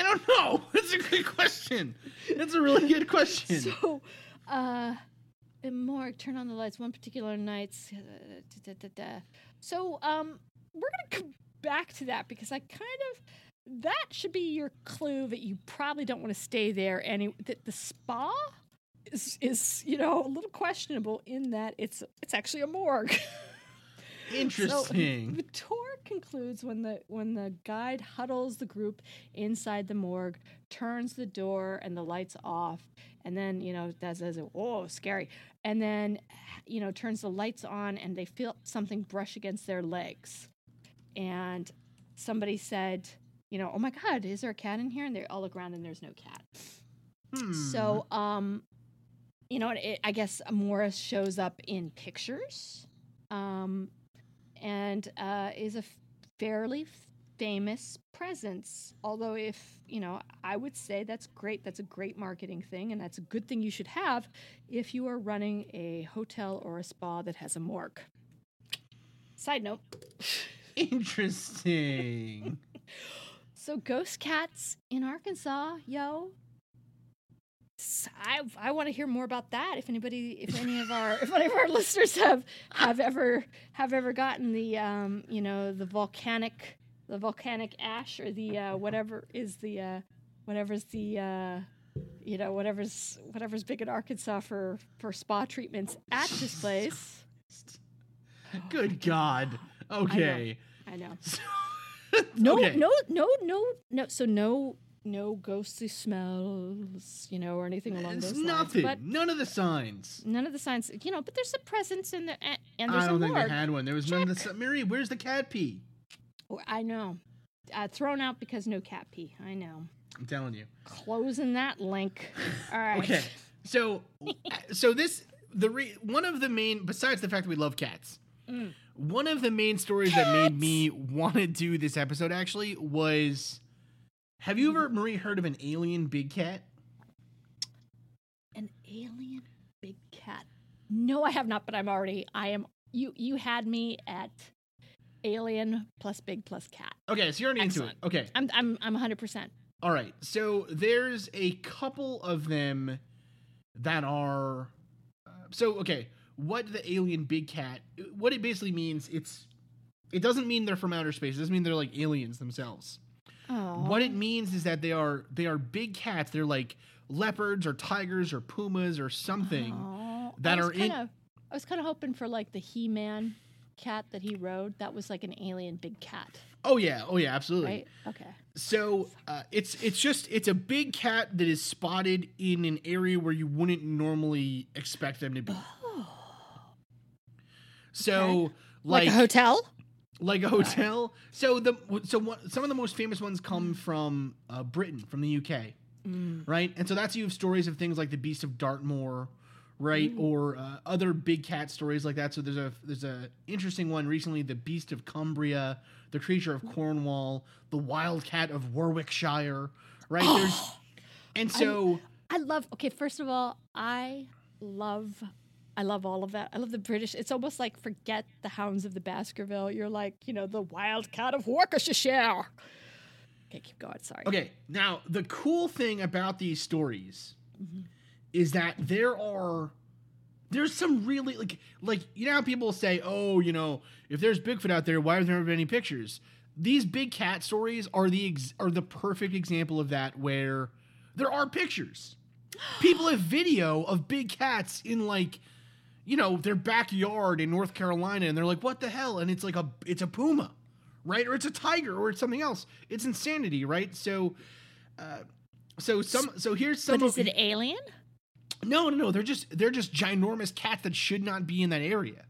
I don't know. That's a good question. That's a really good question. So, uh, in morgue, turn on the lights one particular night. da. So, um, we're gonna come back to that because I kind of that should be your clue that you probably don't want to stay there. Any that the spa is is you know a little questionable in that it's it's actually a morgue. Interesting. So, the tour concludes when the when the guide huddles the group inside the morgue, turns the door and the lights off, and then you know does says oh scary, and then you know turns the lights on and they feel something brush against their legs, and somebody said you know oh my god is there a cat in here and they all look around and there's no cat. Hmm. So um, you know it, I guess Morris shows up in pictures. Um, and uh, is a fairly famous presence. Although, if you know, I would say that's great. That's a great marketing thing, and that's a good thing you should have if you are running a hotel or a spa that has a morgue. Side note. Interesting. So, ghost cats in Arkansas, yo. I, I want to hear more about that. If anybody, if any of our, if any of our listeners have have ever have ever gotten the, um, you know, the volcanic, the volcanic ash or the uh, whatever is the, uh, whatever's the, uh, you know, whatever's whatever's big in Arkansas for for spa treatments at this place. Good God. Okay. I know. No, Okay. no, no, no, no. So no, no ghostly smells, you know, or anything along It's those nothing. lines. But None of the signs. none of the signs, you know. But there's a presence in the and, there's I don't a think they had one. There was none of the. Mary, where's the cat pee? Oh, I know. Uh, thrown out because no cat pee. I know. I'm telling you. Closing that link. All right. Okay. So, so this the re, one of the main besides the fact that we love cats. Mm. One of the main stories that made me want to do this episode actually was Have you ever Marie heard of an alien big cat? An alien big cat. No, I have not. But I'm already. I am. You. You had me at alien plus big plus cat. Okay, so you're already into it. Okay. I'm. I'm. I'm 100. percent All right. So there's a couple of them that are uh, so okay, what the alien big cat what it basically means it's it doesn't mean they're from outer space. It doesn't mean they're like aliens themselves. Oh. What it means is that they are they are big cats. They're like leopards or tigers or pumas or something. Oh, that are in- kinda, I was kind of hoping for like the He-Man cat that he rode. That was like an alien big cat, Oh yeah, oh yeah, absolutely. right? Okay. So uh, it's it's just it's a big cat that is spotted in an area where you wouldn't normally expect them to be. So Okay. like Like, a hotel? Like a hotel. So the so what, some of the most famous ones come from uh, Britain, from the UK, Mm. right? And so that's you have stories of things like the Beast of Dartmoor, right, or uh, other big cat stories like that. So there's a there's a interesting one recently, the Beast of Cumbria, the Creature of Cornwall, the Wild Cat of Warwickshire, right? There's and so I love. Okay, first of all, I love. I love all of that. I love the British. It's almost like forget the Hounds of the Baskerville. You're like, you know, the Wild Cat of Warwickshire. Okay, keep going. Sorry. Okay, now the cool thing about these stories mm-hmm. is that there are there's some really like like you know how people say, oh, you know, if there's Bigfoot out there, why have there never been any pictures? These big cat stories are the ex- are the perfect example of that, where there are pictures. People have video of big cats in like you know their backyard in North Carolina, and they're like, "What the hell?" And it's like a it's a puma, right? Or it's a tiger, or it's something else. It's insanity, right? So, uh, so some so here's some. But is of- it alien? no, no, no. They're just they're just ginormous cats that should not be in that area.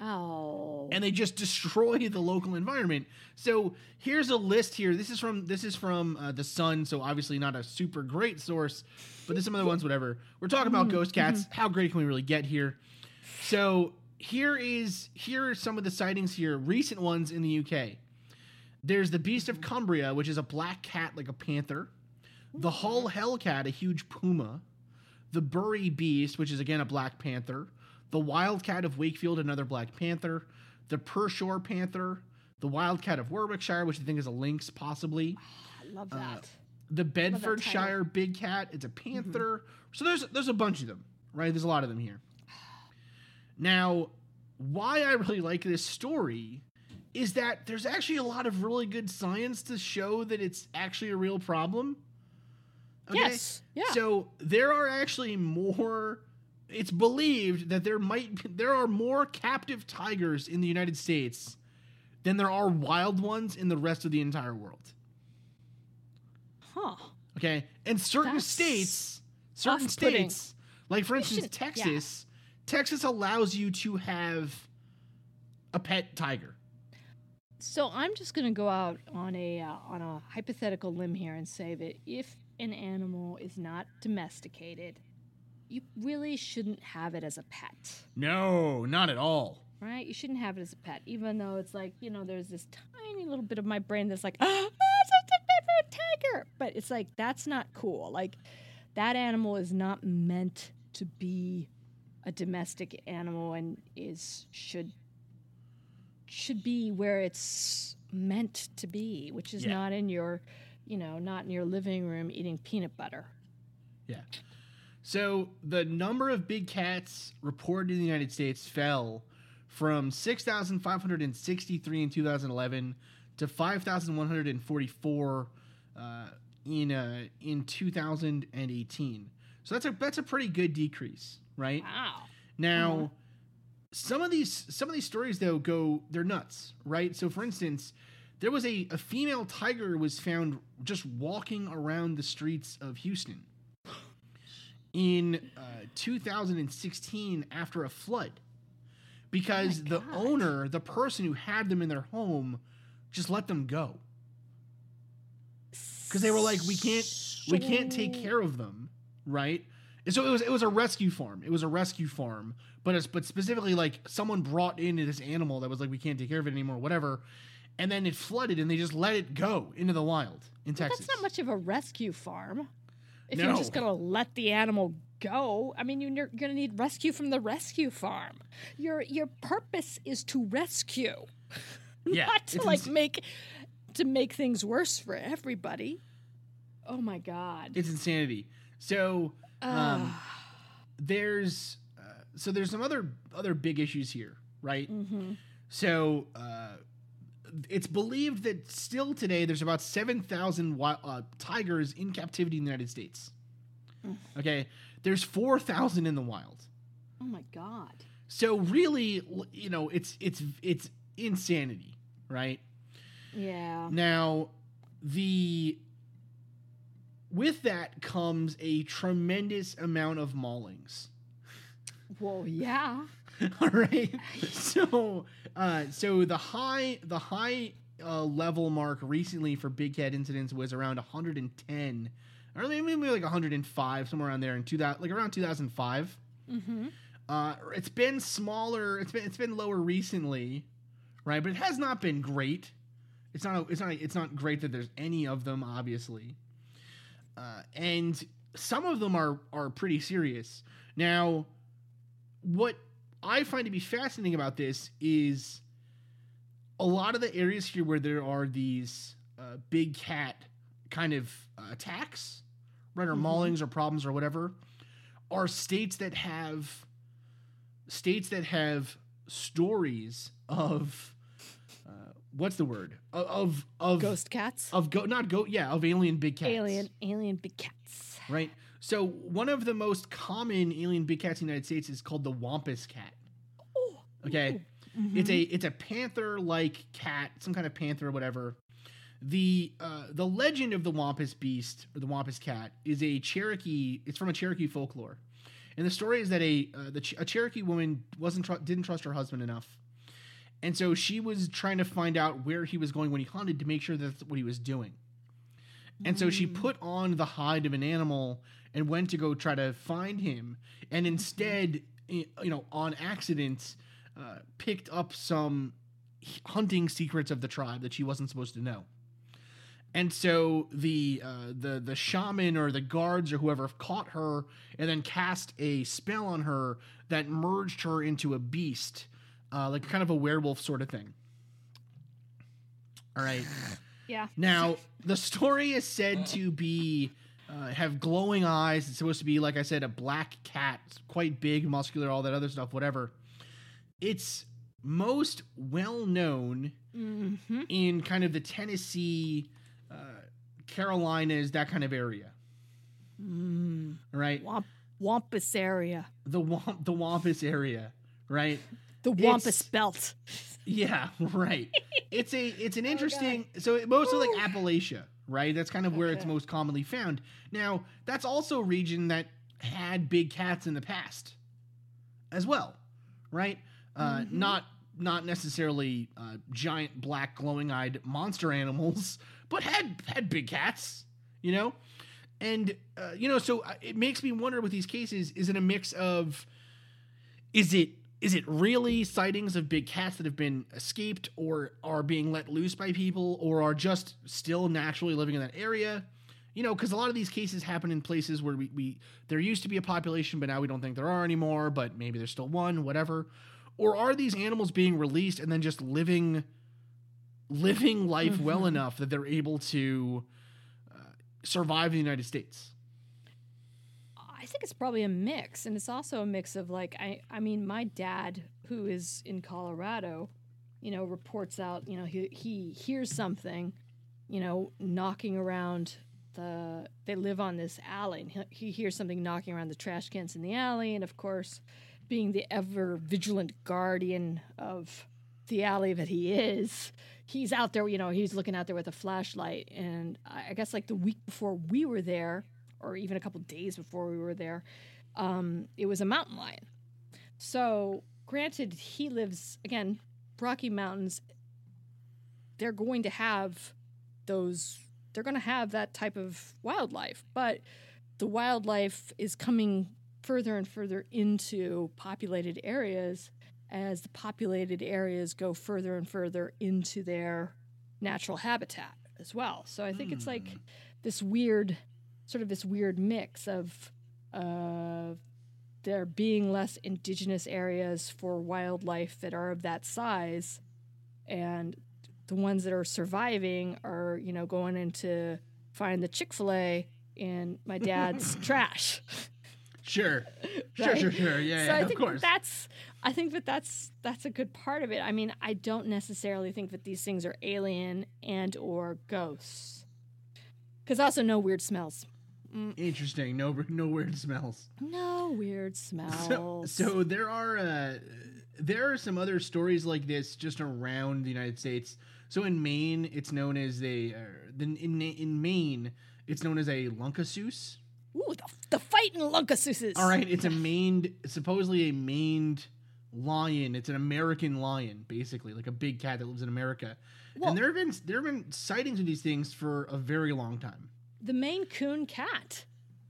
Oh. and they just destroy the local environment. So here's a list here. This is from this is from uh, the Sun, so obviously not a super great source, but there's some other ones. Whatever. We're talking about ghost cats. How great can we really get here? So here is here are some of the sightings here, recent ones in the UK. There's the Beast of Cumbria, which is a black cat like a panther. The Hull Hellcat, a huge puma. The Bury Beast, which is again a black panther. The Wildcat of Wakefield, another black panther. The Pershore Panther. The Wildcat of Warwickshire, which I think is a lynx, possibly. Ah, I love uh, that. The. Bedfordshire Big Cat, it's a mm-hmm. panther. So there's there's a bunch of them, right? There's a lot of them here. Now, why I really like this story is that there's actually a lot of really good science to show that it's actually a real problem. Yes, yeah. So there are actually more. It's believed that there might there are more captive tigers in the United States than there are wild ones in the rest of the entire world. huh. Okay, and certain That's states, certain off-putting. states, like for instance Texas, Texas allows you to have a pet tiger. So I'm just going to go out on a uh, on a hypothetical limb here and say that if an animal is not domesticated, you really shouldn't have it as a pet. No, not at all. Right? You shouldn't have it as a pet, even though it's like, you know, there's this tiny little bit of my brain that's like, oh, it's such a pet for a tiger. But it's like, that's not cool. Like, that animal is not meant to be a domestic animal and is, should, should be where it's meant to be, which is Yeah. not in your, you know, not in your living room eating peanut butter. Yeah. So the number of big cats reported in the United States fell from 6,563 in 2011 to 5,144 uh, in uh, in 2018. So that's a that's a pretty good decrease, right? Wow. Now, some of these some of these stories though go they're nuts, right? So for instance, there was a, a female tiger was found just walking around the streets of Houston in uh, 2016 after a flood because the God. owner, the person who had them in their home, just let them go because they were like, we can't we can't take care of them, right? And so it was it was a rescue farm. It was a rescue farm, but it's but specifically like someone brought in this animal that was like we can't take care of it anymore, whatever. And then it flooded, and they just let it go into the wild in Texas. That's not much of a rescue farm. If No. you're just going to let the animal go, I mean, you're going to need rescue from the rescue farm. Your your purpose is to rescue, Yeah, not to like make to make things worse for everybody. Oh my god. It's insanity. So um, there's uh, so there's some other other big issues here, right? hmm So uh, it's believed that still today there's about seven thousand uh, tigers in captivity in the United States. Okay, there's four thousand in the wild. Oh my god. So really, you know, it's it's it's insanity, right? Yeah. Now, the with that comes a tremendous amount of maulings. Well, yeah. All right. So, uh, so the high the high uh, level mark recently for big cat incidents was around 110, or maybe maybe like 105, somewhere around there in 2000, like around 2005. Mm-hmm. Uh, it's been smaller. It's been it's been lower recently, right? But it has not been great. It's not. It's not. It's not great that there's any of them, obviously. Uh, and some of them are are pretty serious. Now, what I find to be fascinating about this is a lot of the areas here where there are these uh, big cat kind of uh, attacks, right, or Mhm. maulings or problems or whatever, are states that have states that have stories of uh, what's the word of of of Ghost cats. of go not go yeah of alien big cats Alien, alien big cats. right so one of the most common alien big cats in the United States is called the wampus cat Okay? It's a it's a panther like cat some kind of panther or whatever. The uh, the legend of the wampus beast or the wampus cat is a Cherokee it's from a Cherokee folklore. And the story is that a uh, the Ch- a Cherokee woman wasn't tr- didn't trust her husband enough, and so she was trying to find out where he was going when he hunted to make sure that's what he was doing. And so she put on the hide of an animal and went to go try to find him, and instead, you know, on accident, uh, picked up some hunting secrets of the tribe that she wasn't supposed to know. And so the uh, the the shaman or the guards or whoever caught her and then cast a spell on her that merged her into a beast, uh, like kind of a werewolf sort of thing. All right. Yeah. Now, the story is said to be uh, have glowing eyes. It's supposed to be, like I said, a black cat, quite big, muscular, all that other stuff, whatever. It's most well known Mm-hmm. in kind of the Tennessee, uh, Carolinas, that kind of area. Mm. Right? Wamp- Wampus area. The Wamp, the Wampus area, right? The It's- Wampus belt. Yeah, right. it's a it's Oh, an interesting so it- mostly like Appalachia, right? That's kind of where it's most commonly found. Now, that's also a region that had big cats in the past as well, right? Uh Mm-hmm. not not necessarily uh, giant black glowing-eyed monster animals, but had had big cats, you know? And uh, you know, so uh, it makes me wonder with these cases is it a mix of is it is it really sightings of big cats that have been escaped or are being let loose by people or are just still naturally living in that area you know because a lot of these cases happen in places where we, we there used to be a population but now we don't think there are anymore but maybe there's still one whatever or are these animals being released and then just living living life well Mhm. enough that they're able to uh, survive in the united states I think it's probably a mix, and it's also a mix of like I I mean my dad who is in Colorado, you know, reports out, you know, he he hears something, you know, knocking around the they live on this alley and he, he hears something knocking around the trash cans in the alley and of course being the ever vigilant guardian of the alley that he is he's out there you know he's looking out there with a flashlight. And i guess like the week before we were there or even a couple days before we were there um, it was a mountain lion. So granted he lives again rocky mountains they're going to have those they're going to have that type of wildlife. But the wildlife is coming further and further into populated areas as the populated areas go further and further into their natural habitat as well. So I think it's like this weird, sort of this weird mix of uh, there being less indigenous areas for wildlife that are of that size, and the ones that are surviving are, you know, going into find the Chick fil A in my dad's trash. sure sure Right? sure sure yeah, so yeah I of think course that's I think that that's that's a good part of it. I mean, I don't necessarily think that these things are alien and or ghosts. Cuz also no weird smells. interesting no no weird smells No weird smells. So, so there are uh, there are some other stories like this just around the United States. So in Maine, it's known as a uh, in in Maine, it's known as a luncasus. Ooh, the, the fighting Lunkasuses. All right, it's a maned, supposedly a maned lion. It's an American lion, basically, like a big cat that lives in America. Well- and there have been there have been sightings of these things for a very long time. The Maine Coon cat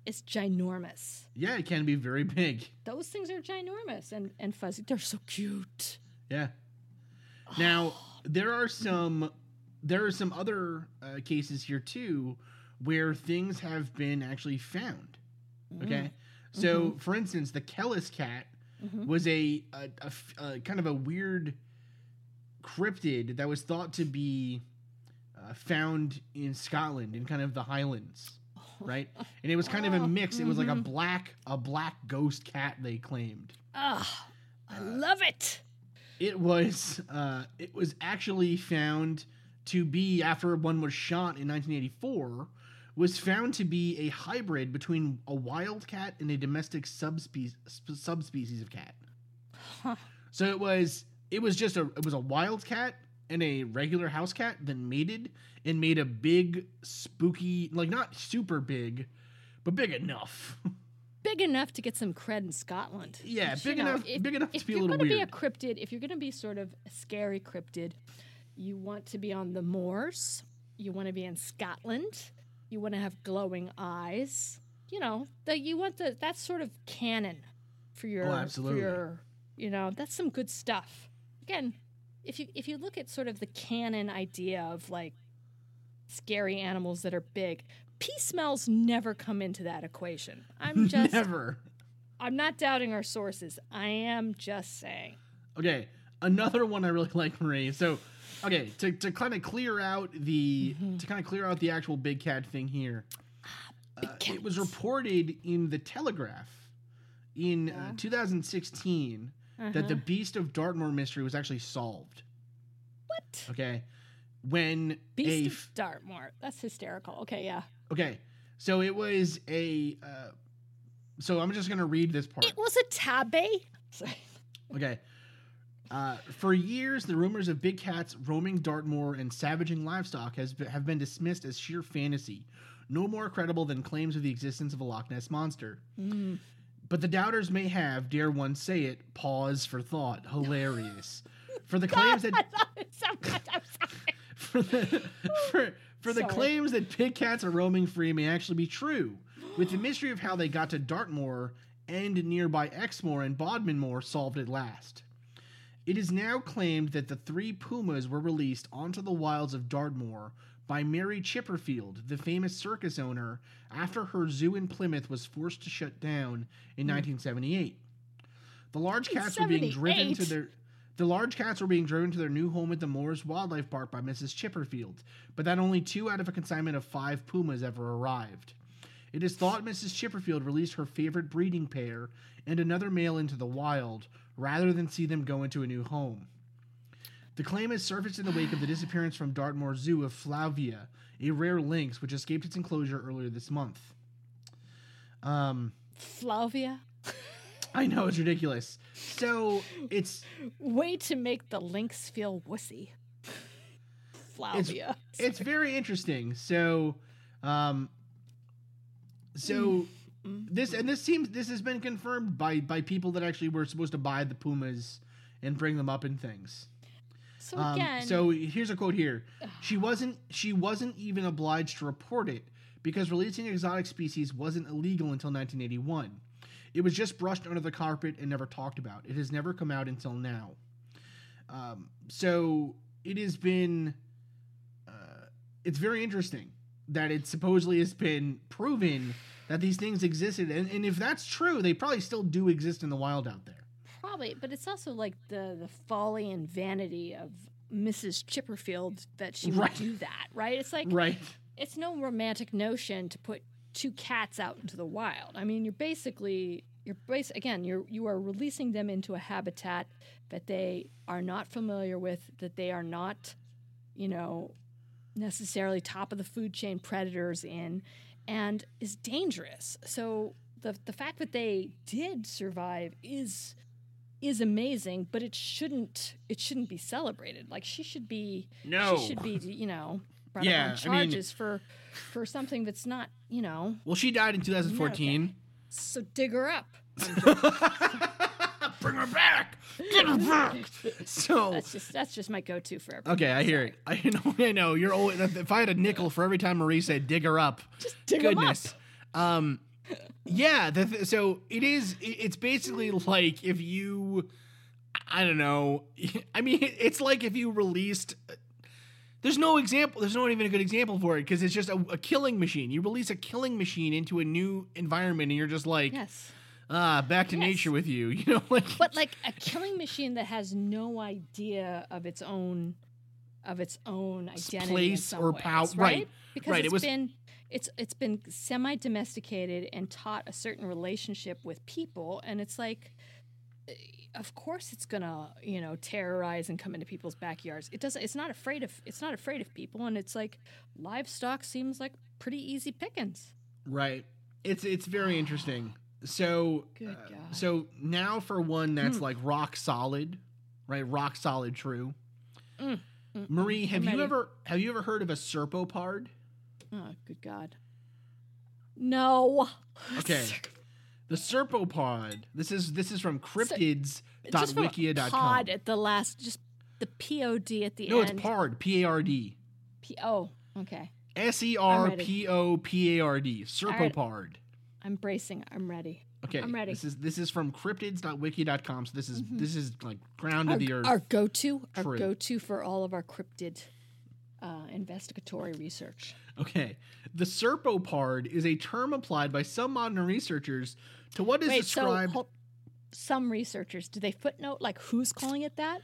is ginormous. Yeah, it can be very big. Those things are ginormous and and fuzzy. They're so cute. Yeah. Now there are some there are some other uh, cases here too where things have been actually found. Okay, so for instance, the Kellas cat Mhm. was a kind of a weird cryptid that was thought to be uh, found in Scotland in kind of the Highlands, right? And it was kind of a mix. It was like a black a black ghost cat they claimed. Ah, I Uh, love it. It was uh, it was actually found to be after one was shot in 1984 was found to be a hybrid between a wild cat and a domestic subspecies subspecies of cat. Huh. So it was it was just a it was a wild cat and a regular house cat that mated and made a big spooky like not super big but big enough big enough to get some cred in Scotland. Yeah, But, big know, enough- if- big enough to if be a you're gonna be a cryptid, if you're going to be sort of a scary cryptid, you want to be on the moors. You want to be in Scotland. You want to have glowing eyes. You know, that you want the that's sort of canon for your Oh, absolutely. for your you know, that's some good stuff. Again, if you if you look at sort of the canon idea of like scary animals that are big, pea smells never come into that equation. I'm just Never. I'm not doubting our sources. I am just saying. Okay, another one I really like, Marie. So, okay, to, to kind of clear out the Mm-hmm. to kind of clear out the actual big cat thing here. uh, it was reported in the Telegraph in uh, 2016 that the Beast of Dartmoor mystery was actually solved. What? Okay, when Beast f- of Dartmoor. That's hysterical. Okay, yeah. okay, so it was a. Uh, so I'm just gonna read this part. It was a tabby. Okay. Uh, for years, the rumors of big cats roaming Dartmoor and savaging livestock has have been dismissed as sheer fantasy, no more credible than claims of the existence of a Loch Ness monster. But the doubters may have, dare one say it, pause for thought. Hilarious. for the claims that for the for, for the claims that pig cats are roaming free may actually be true, with the mystery of how they got to Dartmoor and nearby Exmoor and Bodmin Moor solved at last. It is now claimed that the three pumas were released onto the wilds of Dartmoor by Mary Chipperfield, the famous circus owner, after her zoo in Plymouth was forced to shut down in hmm. 1978. The large cats were being driven to their the large cats were being driven to their new home at the Moors Wildlife Park by Mrs. Chipperfield, but that only two out of a consignment of five pumas ever arrived. It is thought Mrs. Chipperfield released her favorite breeding pair and another male into the wild, rather than see them go into a new home. The claim has surfaced in the wake of the disappearance from Dartmoor Zoo of Flavia, a rare lynx which escaped its enclosure earlier this month. Um, Flavia. I know it's ridiculous. So it's Way to make the lynx feel wussy. Flavia. it's very interesting. So, um, so this and this seems this has been confirmed by by people that actually were supposed to buy the pumas and bring them up in things. so Um, again, so here's a quote here. She wasn't she wasn't even obliged to report it because releasing exotic species wasn't illegal until 1981. It was just brushed under the carpet and never talked about. It has never come out until now. Um, so it has been uh, it's very interesting that it supposedly has been proven that these things existed and, and if that's true they probably still do exist in the wild out there probably, but it's also like the the folly and vanity of Mrs. Chipperfield that she would Right. do that, right? It's like right it's no romantic notion to put two cats out into the wild. I mean, you're basically you're bas- again you're you are releasing them into a habitat that they are not familiar with, that they are not, you know, necessarily top of the food chain predators in, and is dangerous. So the the fact that they did survive is is amazing, but it shouldn't it shouldn't be celebrated. Like she should be No. she should be you know brought Yeah, up I mean- charges for for something that's not you know. well she died in 2014 So dig her up. Bring her back. Get her back. So That's just that's just my go to for everything. okay, I hear it. I know. I know. You're always. If I had a nickel for every time Marie said "dig her up," just dig goodness. Um, yeah. The th- so it is. It's basically like if you, I don't know. I mean, it's like if you released. There's no example. There's not even a good example for it because it's just a, a killing machine. You release a killing machine into a new environment, and you're just like, Yes. Ah, back to Yes. nature with you. You know, like But like a killing machine that has no idea of its own of its own identity place or power, right? right, Because right, it it's was- been it's it's been semi domesticated and taught a certain relationship with people and it's like eh, of course it's gonna you know terrorize and come into people's backyards it doesn't it's not afraid of it's not afraid of people and it's like livestock seems like pretty easy pickings Right. It's it's very interesting. So uh, so now for one that's like rock solid, right? Rock solid true. Marie, have Mm, I'm you ever have you ever heard of a serpopard? oh good god no Okay. The Serpopod. This is this is from cryptids.wikia.com. pod at the last, just the pod at the no, end. No, it's Pard. P A R D. P- oh, okay. S E R P O P A R D. Serpopard. I'm bracing. I'm ready. Okay, I'm ready. This is this is from cryptids.wiki.com. So this is this is like ground Our, to the earth. our go-to, our go-to for all of our cryptid uh, investigatory research. Okay, the Serpopard is a term applied by some modern researchers to what is Wait, described. so hold, some researchers do they footnote like who's calling it that?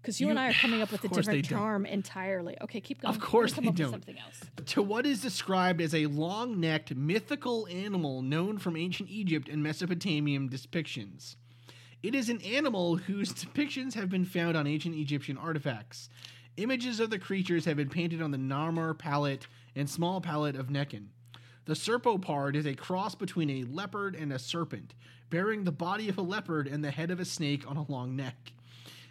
Because you, You- and I are coming up with a of course they different don't. entirely. Okay, keep going. Of course they up don't. Something else. to what is described as a long-necked mythical animal known from ancient Egypt and Mesopotamian depictions. It is an animal whose depictions have been found on ancient Egyptian artifacts. Images of the creatures have been painted on the Narmer palette and small palette of Nekhen. The serpopard is a cross between a leopard and a serpent, bearing the body of a leopard and the head of a snake on a long neck.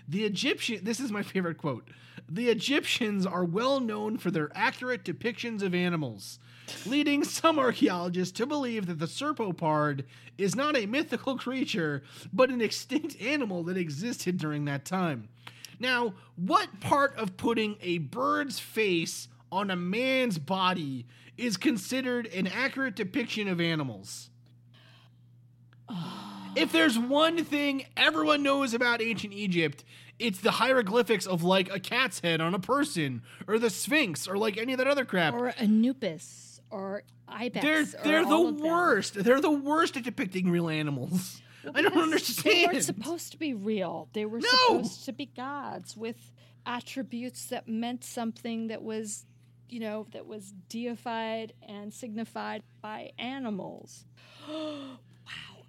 The Egyptian, this is my favorite quote. The Egyptians are well known for their accurate depictions of animals, leading some archaeologists to believe that the serpopard is not a mythical creature, but an extinct animal that existed during that time. Now, what part of putting a bird's face on a man's body is considered an accurate depiction of animals? Ah. If there's one thing everyone knows about ancient Egypt, it's the hieroglyphics of like a cat's head on a person, or the Sphinx, or like any of that other crap. Or Anubis, or Ibex. they're they're the of them. worst. They're the worst at depicting real animals. I don't understand. They weren't supposed to be real. They were No! supposed to be gods with attributes that meant something that was, you know, that was deified and signified by animals.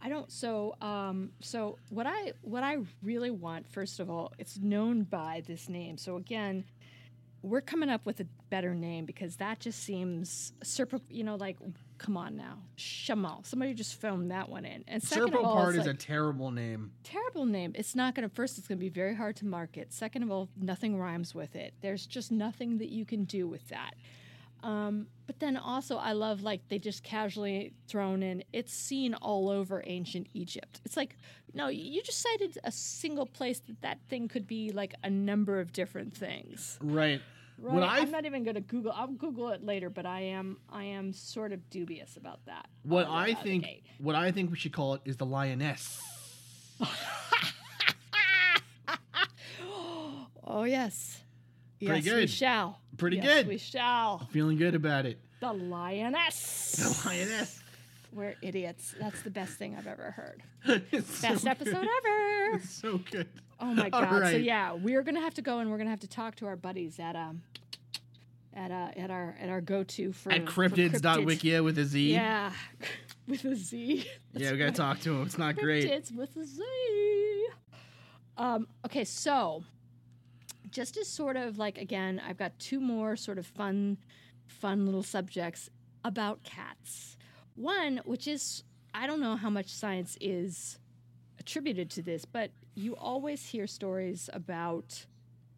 I don't so um so what I what I really want first of all it's known by this name. So again, we're coming up with a better name because that just seems serp you know like come on now. Shamal. Somebody just filmed that one in. And second of all, is a terrible name. terrible name. It's not going to, first, it's going to be very hard to market. Second of all, nothing rhymes with it. There's just nothing that you can do with that. Um, but then also, I love like they just casually thrown in, it's seen all over ancient Egypt. It's like, no, you just cited a single place that that thing could be like a number of different things. Right. Right? What I'm not even going to Google. I'll Google it later, but I am I am sort of dubious about that. what uh, I out of the think what I think we should call it is the lioness. Oh yes. Pretty yes, we shall. Pretty Yes, good. We shall. Feeling good about it. The lioness. The lioness. We're idiots. That's the best thing I've ever heard. It's so Best episode good. ever. It's so good. Oh my god. So yeah, we're gonna have to go and we're gonna have to talk to our buddies at um at uh at our at our go to for At for cryptids. cryptids.wikia with a Z. Yeah. with a Z. Yeah, we gotta talk to him. It's not great. Cryptids with a Z. Um, okay, so just as sort of like again, I've got two more sort of fun, fun little subjects about cats. One, which is I don't know how much science is attributed to this, but you always hear stories about,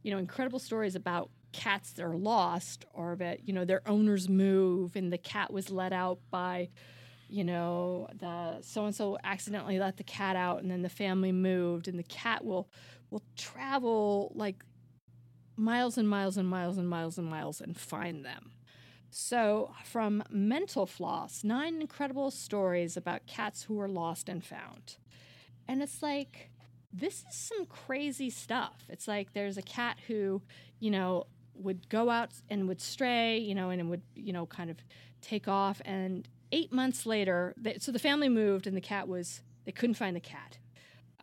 you know, incredible stories about cats that are lost or that, you know, their owners move and the cat was let out by you know, the so and so accidentally let the cat out and then the family moved and the cat will will travel like miles and miles and miles and miles and miles and find them. So, from Mental Floss, nine incredible stories about cats who were lost and found. And it's like, this is some crazy stuff. It's like there's a cat who, you know, would go out and would stray, you know, and would, you know, kind of take off. And eight months later, they, so the family moved and the cat was, they couldn't find the cat.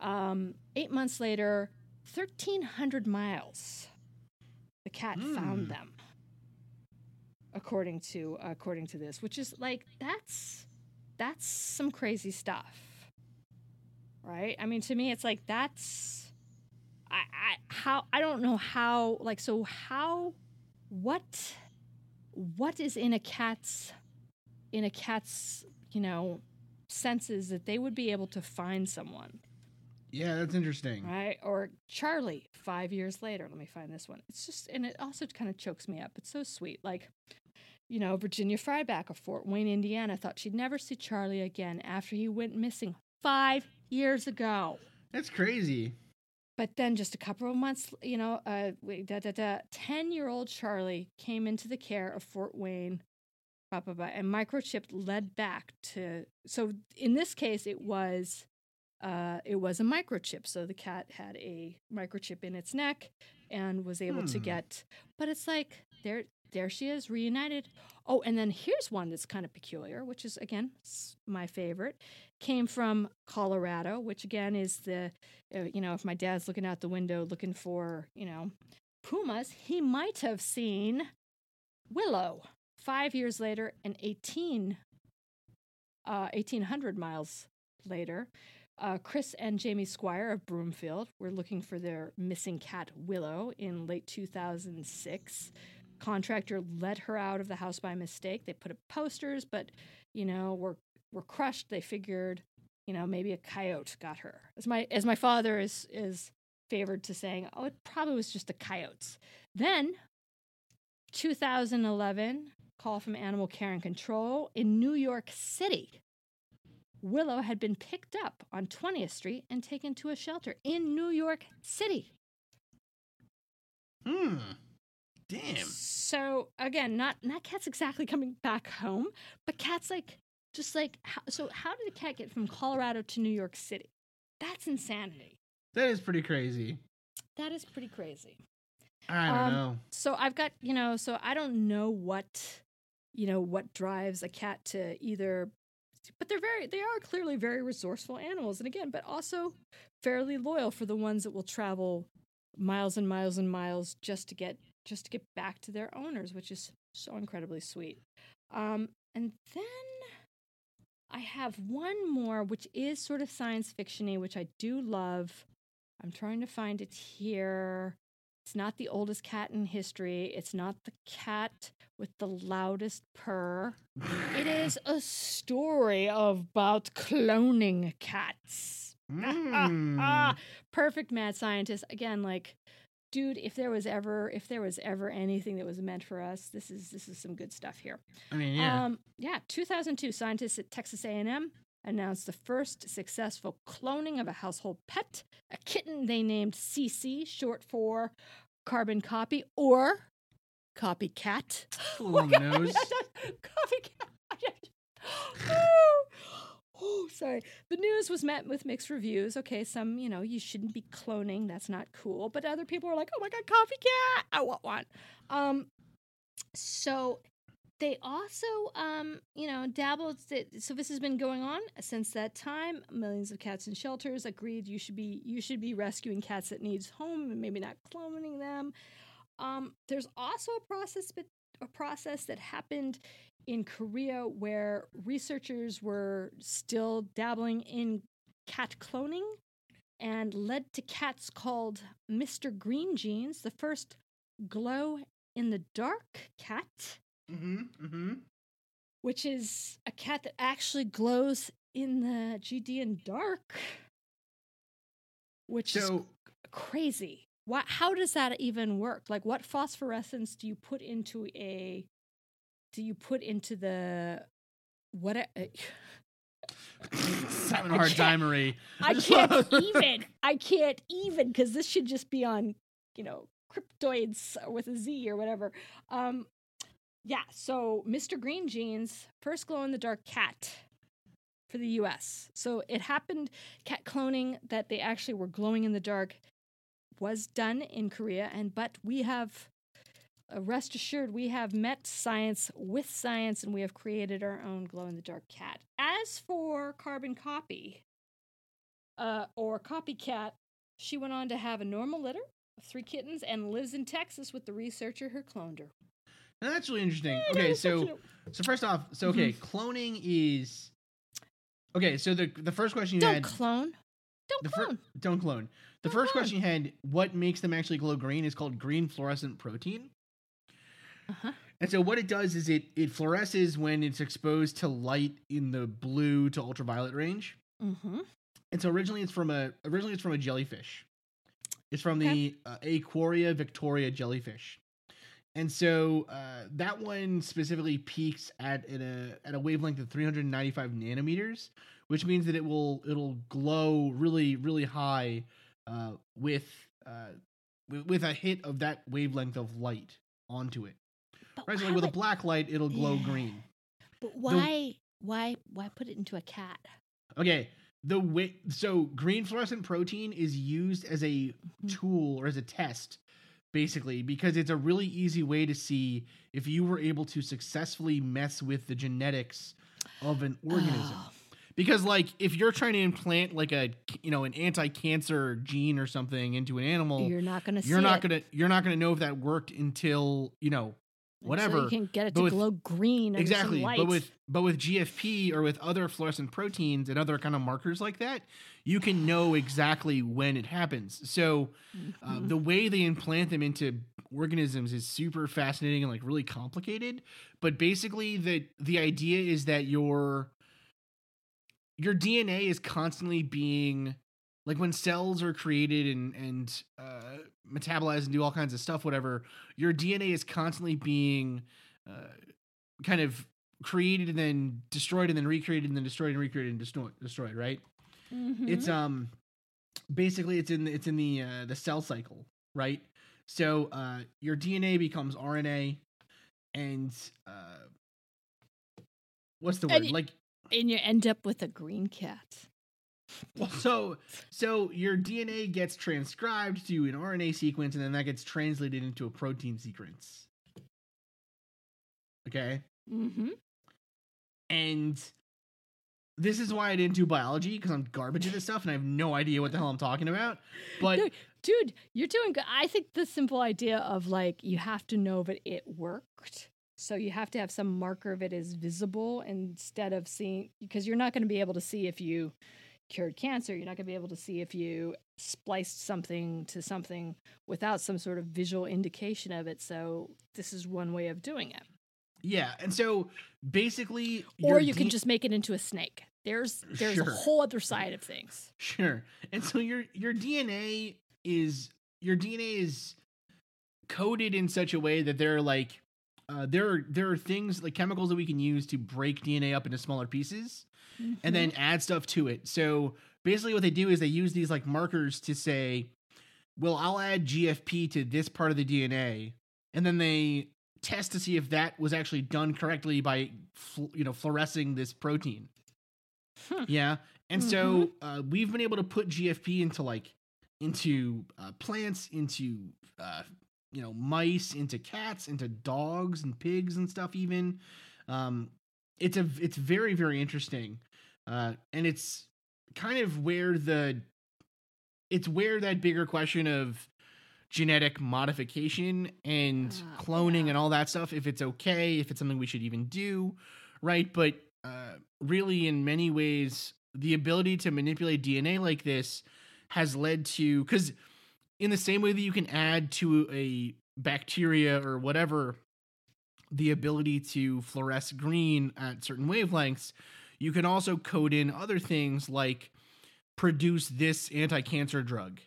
Um, eight months later, 1,300 miles, the cat found hmm. them. According to according to this, which is like that's that's some crazy stuff, right? I mean, to me, it's like that's I, I how I don't know how like so how what what is in a cat's in a cat's you know senses that they would be able to find someone Yeah, that's interesting. right or charlie five years later let me find this one it's just and it also kind of chokes me up it's so sweet like you know, Virginia Fryback of Fort Wayne, Indiana, thought she'd never see Charlie again after he went missing five years ago. That's crazy. But then, just a couple of months, you know, uh, wait, da da da, ten-year-old Charlie came into the care of Fort Wayne, blah, blah, blah, and microchipped led back to. So in this case, it was, uh, it was a microchip. So the cat had a microchip in its neck and was able to Hmm. get. But it's like there, there she is, reunited. Oh, and then here's one that's kind of peculiar, which is again my favorite. Came from Colorado, which again is the, uh, you know, if my dad's looking out the window looking for, you know, pumas, he might have seen Willow. Five years later, and 18, uh, 1800 miles later, uh, Chris and Jamie Squire of Broomfield were looking for their missing cat Willow in late 2006. Contractor let her out of the house by mistake. They put up posters, but you know were were crushed. They figured, you know, maybe a coyote got her. As my as my father is is favored to saying, oh, it probably was just the coyotes. Then, 2011, call from Animal Care and Control in New York City. Willow had been picked up on 20th Street and taken to a shelter in New York City. Hmm. Damn. So again, not not cats exactly coming back home, but cats like just like how, so. How did a cat get from Colorado to New York City? That's insanity. That is pretty crazy. That is pretty crazy. I don't Um, know. So I've got you know. So I don't know what you know what drives a cat to either, but they're very they are clearly very resourceful animals, and again, but also fairly loyal for the ones that will travel miles and miles and miles just to get just to get back to their owners, which is so incredibly sweet. Um, and then I have one more, which is sort of science fictiony, which I do love. I'm trying to find it here. It's not the oldest cat in history. It's not the cat with the loudest purr. It is a story about cloning cats. Mm. Perfect mad scientist. Again, like, dude, if there was ever if there was ever anything that was meant for us, this is this is some good stuff here. I mean, yeah. Um, yeah, 2002, scientists at Texas A&M announced the first successful cloning of a household pet, a kitten they named CC, short for carbon copy or copycat. little on nose. copycat. oh, oh, sorry. The news was met with mixed reviews. Okay, some, you know, you shouldn't be cloning. That's not cool. But other people are like, oh my God, copycat. I want one. Um, so they also, um, you know, dabbled. So this has been going on since that time. Millions of cats in shelters agreed you should be you should be rescuing cats that needs home and maybe not cloning them. Um, there's also a process, a process that happened in Korea where researchers were still dabbling in cat cloning and led to cats called Mr. Green Genes, the first glow in the dark cat, mm-hmm. Mm-hmm. which is a cat that actually glows in the GD and dark, which is So crazy. What, how does that even work? Like, what phosphorescence do you put into a? Do you put into the what? A, it's having a I hard time, Marie. I just can't even. I can't even because this should just be on, you know, cryptoids with a Z or whatever. Um, yeah. So Mr. Green Genes, first glow in the dark cat for the U.S. So it happened. Cat cloning that they actually were glowing in the dark was done in Korea, and but we have. Uh, rest assured, we have met science with science, and we have created our own glow in the dark cat. As for carbon copy, uh, or copycat, she went on to have a normal litter of three kittens and lives in Texas with the researcher who cloned her. Now, that's really interesting. Okay, so so first off, so okay, Mm-hmm. cloning is okay. So the the first question you don't had, clone. Don't fir- clone. don't clone. The Don't first clone. question you had, what makes them actually glow green, is called green fluorescent protein. uh-huh. And so what it does is it it fluoresces when it's exposed to light in the blue to ultraviolet range. Mm-hmm. And so originally it's from a originally it's from a jellyfish. It's from the uh, Aequorea victoria jellyfish. And so uh, that one specifically peaks at at a at a wavelength of 395 nanometers, which means that it will it'll glow really really high uh, with uh, with, with a hit of that wavelength of light onto it. But Right, so like with a black light, it'll glow Yeah. green. But why why why put it into a cat? Okay, the way so green fluorescent protein is used as a Mhm. tool or as a test, basically, because it's a really easy way to see if you were able to successfully mess with the genetics of an organism. Oh, Because like if you're trying to implant like a you know an anti-cancer gene or something into an animal, you're not gonna. you're see not it gonna you're not gonna know if that worked until you know whatever. you can get it to with- glow green. exactly but with but with gfp or with other fluorescent proteins and other kind of markers like that you can know exactly when it happens so uh, Mhm. the way they implant them into organisms is super fascinating and like really complicated but basically the the idea is that your your dna is constantly being like when cells are created and and uh, metabolized and do all kinds of stuff whatever your dna is constantly being uh, kind of created and then destroyed and then recreated and then destroyed and recreated and destroyed destroyed right it's Mhm. um basically it's in it's in the uh, the cell cycle right so uh your dna becomes rna and uh what's the word y- like and you end up with a green cat. Well, so so your dna gets transcribed to an rna sequence and then that gets translated into a protein sequence okay Mm-hmm. and this is why I didn't do biology because I'm garbage at this stuff and I have no idea what the hell I'm talking about. But No, dude, you're doing good. I think the simple idea of like you have to know that it worked. So you have to have some marker of it is visible instead of seeing because you're not going to be able to see if you cured cancer. You're not going to be able to see if you spliced something to something without some sort of visual indication of it. So this is one way of doing it. yeah, and so basically, Or you can just make it into a snake. There's there's Sure. a whole other side of things. sure, and so your your DNA is your DNA is coded in such a way that there are like uh, there are there are things like chemicals that we can use to break DNA up into smaller pieces. And then add stuff to it. So basically, what they do is they use these like markers to say, "Well, I'll add GFP to this part of the DNA," and then they test to see if that was actually done correctly by you know fluorescing this protein. Hmm. Yeah, and so uh, we've been able to put GFP into like into uh, plants, into uh, you know mice, into cats, into dogs and pigs and stuff. Even um, it's a it's very very interesting, uh, and it's kind of where the it's where that bigger question of genetic modification and Ah, cloning yeah. and all that stuff if it's okay if it's something we should even do right but uh, really in many ways the ability to manipulate dna like this has led to because in the same way that you can add to a bacteria or whatever the ability to fluoresce green at certain wavelengths you can also code in other things like produce this anti-cancer drug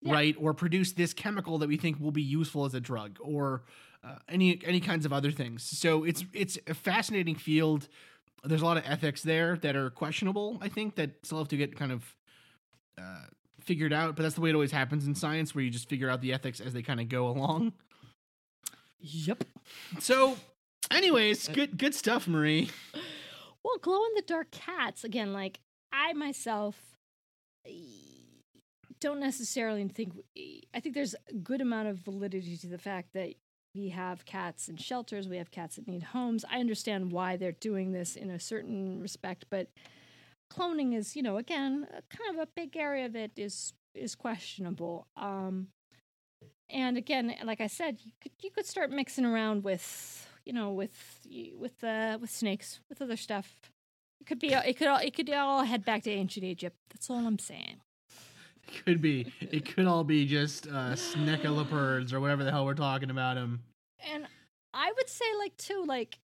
Yeah. right? Or produce this chemical that we think will be useful as a drug or uh, any any kinds of other things. So it's it's a fascinating field. There's a lot of ethics there that are questionable i think that still have to get kind of uh, figured out but that's the way it always happens in science where you just figure out the ethics as they kind of go along Yep. so anyways good good stuff marie Well, glow in the dark cats, again, like I myself don't necessarily think, I think there's a good amount of validity to the fact that we have cats in shelters, we have cats that need homes. I understand why they're doing this in a certain respect, but cloning is, you know, again, kind of a big area that is is questionable. Um, and again, like I said, you could you could start mixing around with you know with with uh, with snakes with other stuff. It could be it could all it could all head back to ancient Egypt. That's all I'm saying. It could be it could all be just uh snecolopards or whatever the hell we're talking about them And I would say like too like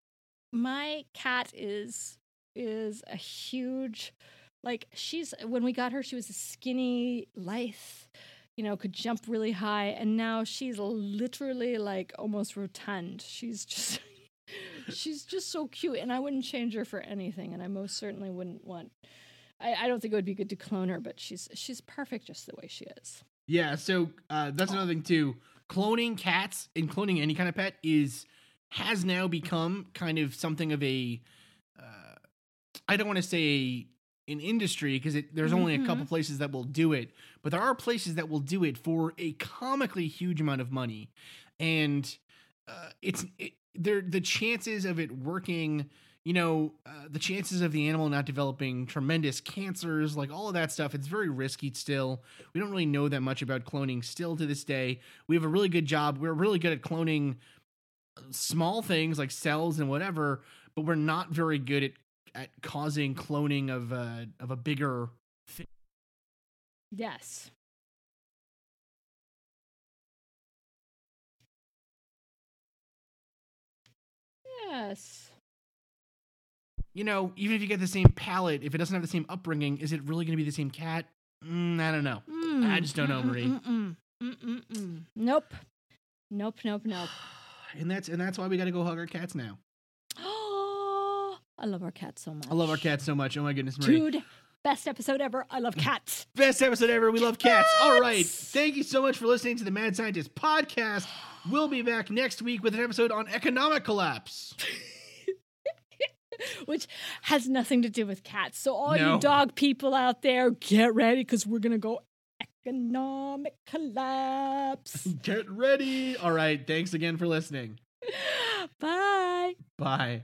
my cat is is a huge like she's when we got her she was a skinny lithe you know, could jump really high. And now she's literally like almost rotund. She's just. she's just so cute, and I wouldn't change her for anything. And I most certainly wouldn't want. I, I don't think it would be good to clone her, but she's she's perfect just the way she is. Yeah, so uh, that's another thing too. Cloning cats and cloning any kind of pet is has now become kind of something of a. Uh, I don't want to say an industry because there's only a couple places that will do it, but there are places that will do it for a comically huge amount of money, and uh, it's it, there. The chances of it working you know, uh, the chances of the animal not developing tremendous cancers, like all of that stuff, it's very risky still. We don't really know that much about cloning still to this day. We have a really good job. We're really good at cloning uh, small things like cells and whatever, but we're not very good at at causing cloning of uh, of a bigger thing. Yes. Yes you know, even if you get the same palette, if it doesn't have the same upbringing, is it really going to be the same cat? Mm, I don't know. Mm. I just don't know, Marie. Mm-mm. Nope. Nope. Nope. Nope. and that's and that's why we got to go hug our cats now. I love our cats so much. I love our cats so much. Oh my goodness, Marie. Dude, best episode ever. I love cats. Best episode ever. We love cats. cats. All right. Thank you so much for listening to the Mad Scientist podcast. We'll be back next week with an episode on economic collapse. which has nothing to do with cats. So all no. you dog people out there, get ready because we're gonna go economic collapse. Get ready. All right. Thanks again for listening. Bye. Bye.